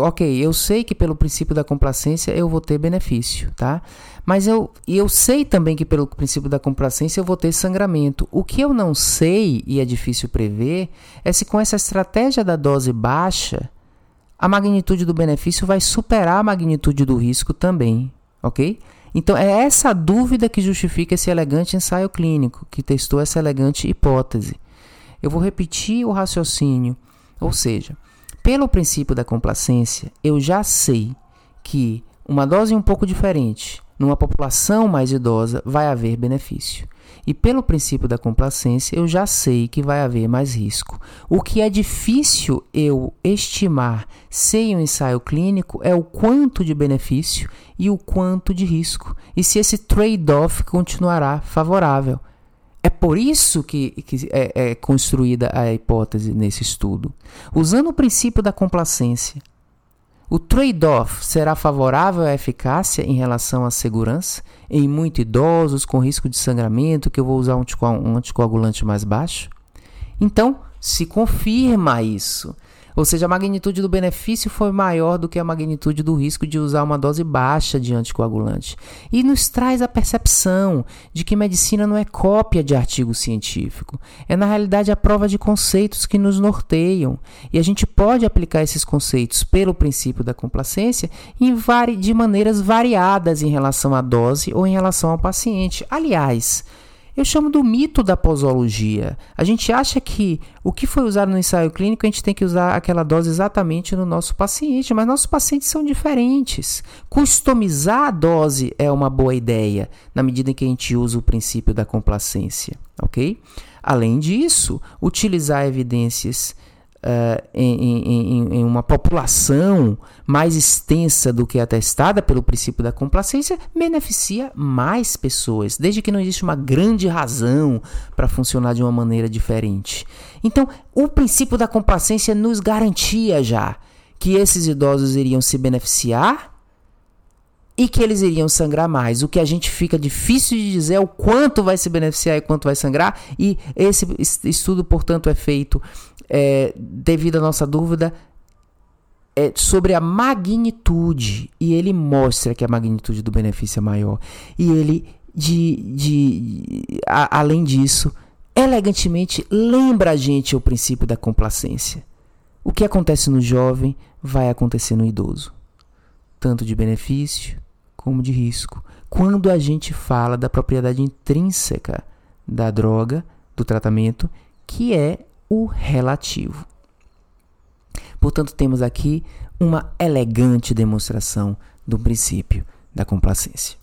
ok, eu sei que pelo princípio da complacência eu vou ter benefício, tá? Mas eu, eu sei também que pelo princípio da complacência eu vou ter sangramento. O que eu não sei, e é difícil prever, é se com essa estratégia da dose baixa, a magnitude do benefício vai superar a magnitude do risco também, ok? Então é essa dúvida que justifica esse elegante ensaio clínico, que testou essa elegante hipótese. Eu vou repetir o raciocínio. Ou seja, pelo princípio da complacência, eu já sei que uma dose um pouco diferente numa população mais idosa vai haver benefício. E pelo princípio da complacência, eu já sei que vai haver mais risco. O que é difícil eu estimar sem um ensaio clínico é o quanto de benefício e o quanto de risco. E se esse trade-off continuará favorável. É por isso que, que é, é, construída a hipótese nesse estudo. Usando o princípio da complacência, o trade-off será favorável à eficácia em relação à segurança em muito idosos com risco de sangramento, que eu vou usar um anticoagulante mais baixo? Então, se confirma isso. Ou seja, a magnitude do benefício foi maior do que a magnitude do risco de usar uma dose baixa de anticoagulante. E nos traz a percepção de que medicina não é cópia de artigo científico. É, na realidade, a prova de conceitos que nos norteiam. E a gente pode aplicar esses conceitos pelo princípio da complacência de maneiras variadas em relação à dose ou em relação ao paciente. Aliás, eu chamo do mito da posologia. A gente acha que o que foi usado no ensaio clínico, a gente tem que usar aquela dose exatamente no nosso paciente, mas nossos pacientes são diferentes. Customizar a dose é uma boa ideia, na medida em que a gente usa o princípio da complacência, ok? Além disso, utilizar evidências uh, em, em, em, uma população mais extensa do que atestada pelo princípio da complacência beneficia mais pessoas, desde que não existe uma grande razão para funcionar de uma maneira diferente. Então, o princípio da complacência nos garantia já que esses idosos iriam se beneficiar e que eles iriam sangrar mais. O que a gente fica difícil de dizer é o quanto vai se beneficiar e quanto vai sangrar, e esse estudo, portanto, é feito é, devido à nossa dúvida é, sobre a magnitude. E ele mostra que a magnitude do benefício é maior. E ele, de, de a, além disso, elegantemente lembra a gente o princípio da complacência. O que acontece no jovem vai acontecer no idoso, tanto de benefício como de risco. Quando a gente fala da propriedade intrínseca da droga, do tratamento, que é o relativo. Portanto, temos aqui uma elegante demonstração do princípio da complacência.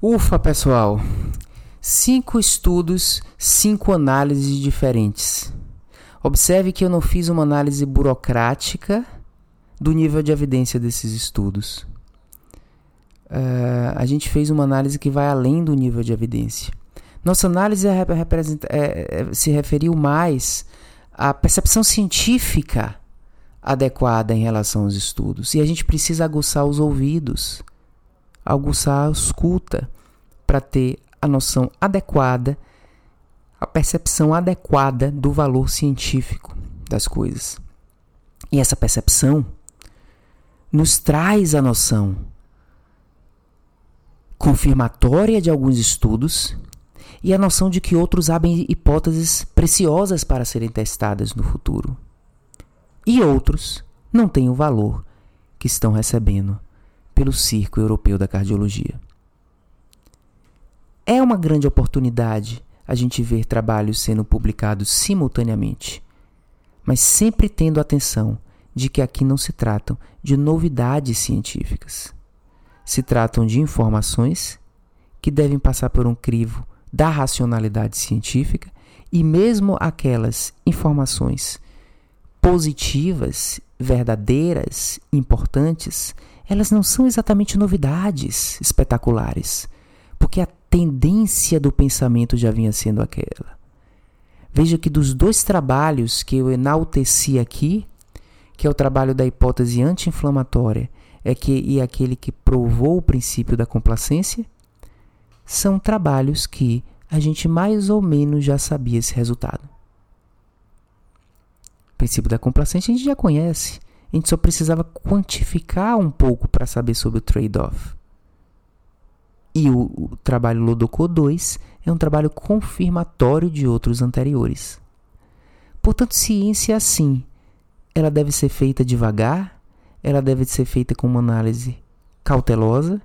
Ufa, pessoal! Cinco estudos, cinco análises diferentes. Observe que eu não fiz uma análise burocrática do nível de evidência desses estudos. uh, a gente fez uma análise que vai além do nível de evidência. Nossa análise é, é, se referiu mais à percepção científica adequada em relação aos estudos. E a gente precisa aguçar os ouvidos, aguçar a escuta, para ter a noção adequada, a percepção adequada do valor científico das coisas. E essa percepção nos traz a noção confirmatória de alguns estudos e a noção de que outros abrem hipóteses preciosas para serem testadas no futuro. E outros não têm o valor que estão recebendo pelo Circo Europeu da Cardiologia. É uma grande oportunidade a gente ver trabalhos sendo publicados simultaneamente, mas sempre tendo atenção de que aqui não se tratam de novidades científicas. Se tratam de informações que devem passar por um crivo da racionalidade científica e mesmo aquelas informações positivas, verdadeiras, importantes, elas não são exatamente novidades espetaculares, porque a tendência do pensamento já vinha sendo aquela. Veja que dos dois trabalhos que eu enalteci aqui, que é o trabalho da hipótese anti-inflamatória é que, e aquele que provou o princípio da complacência, são trabalhos que a gente mais ou menos já sabia esse resultado. O princípio da complacência a gente já conhece, a gente só precisava quantificar um pouco para saber sobre o trade-off. E o, o trabalho Lodocô 2 é um trabalho confirmatório de outros anteriores. Portanto, ciência assim ela deve ser feita devagar, ela deve ser feita com uma análise cautelosa,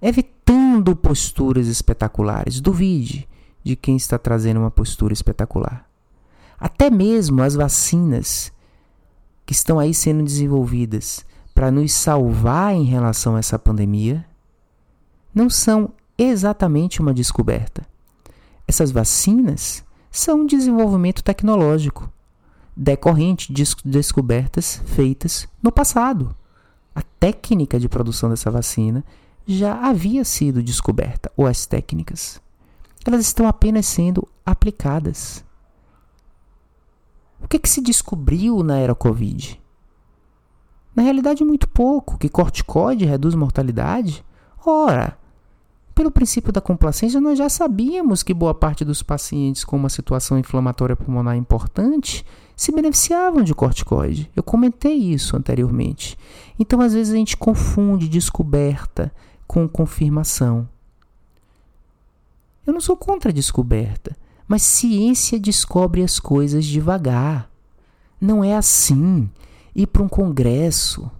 evitando posturas espetaculares. Duvide de quem está trazendo uma postura espetacular. Até mesmo as vacinas que estão aí sendo desenvolvidas para nos salvar em relação a essa pandemia não são exatamente uma descoberta. Essas vacinas são um desenvolvimento tecnológico decorrente de descobertas feitas no passado. A técnica de produção dessa vacina já havia sido descoberta, ou as técnicas. Elas estão apenas sendo aplicadas. O que, que se descobriu na era Covid? Na realidade, muito pouco. Que corticoide reduz mortalidade? Ora, pelo princípio da complacência, nós já sabíamos que boa parte dos pacientes com uma situação inflamatória pulmonar importante se beneficiavam de corticoide. Eu comentei isso anteriormente. Então, às vezes, a gente confunde descoberta com confirmação. Eu não sou contra a descoberta, mas ciência descobre as coisas devagar. Não é assim. Ir para um congresso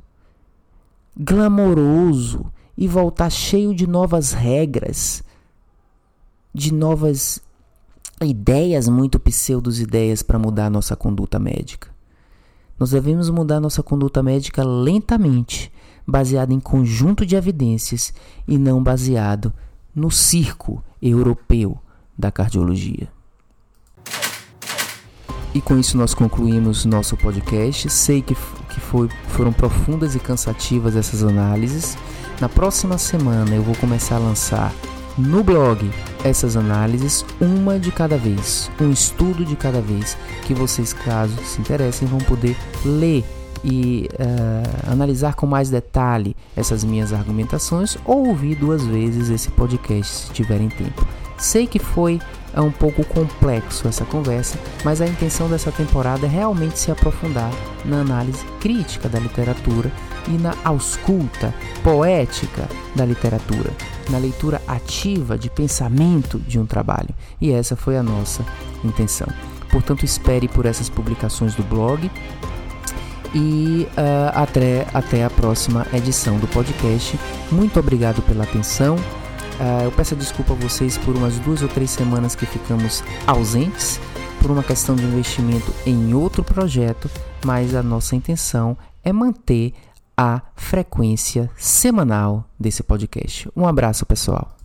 glamouroso e voltar cheio de novas regras, de novas ideias muito pseudos-ideias para mudar a nossa conduta médica. Nós devemos mudar nossa conduta médica lentamente, baseada em conjunto de evidências e não baseado no circo europeu da cardiologia. E com isso nós concluímos nosso podcast. Sei que, que foi, foram profundas e cansativas essas análises. Na próxima semana eu vou começar a lançar no blog essas análises, uma de cada vez, um estudo de cada vez, que vocês, caso se interessem, vão poder ler e uh, analisar com mais detalhe essas minhas argumentações ou ouvir duas vezes esse podcast se tiverem tempo. Sei que foi é um pouco complexo essa conversa, mas a intenção dessa temporada é realmente se aprofundar na análise crítica da literatura e na ausculta poética da literatura, na leitura ativa de pensamento de um trabalho. E essa foi a nossa intenção. Portanto, espere por essas publicações do blog e uh, até, até a próxima edição do podcast. Muito obrigado pela atenção. Uh, eu peço desculpa a vocês por umas duas ou três semanas que ficamos ausentes por uma questão de investimento em outro projeto, mas a nossa intenção é manter a frequência semanal desse podcast. Um abraço, pessoal.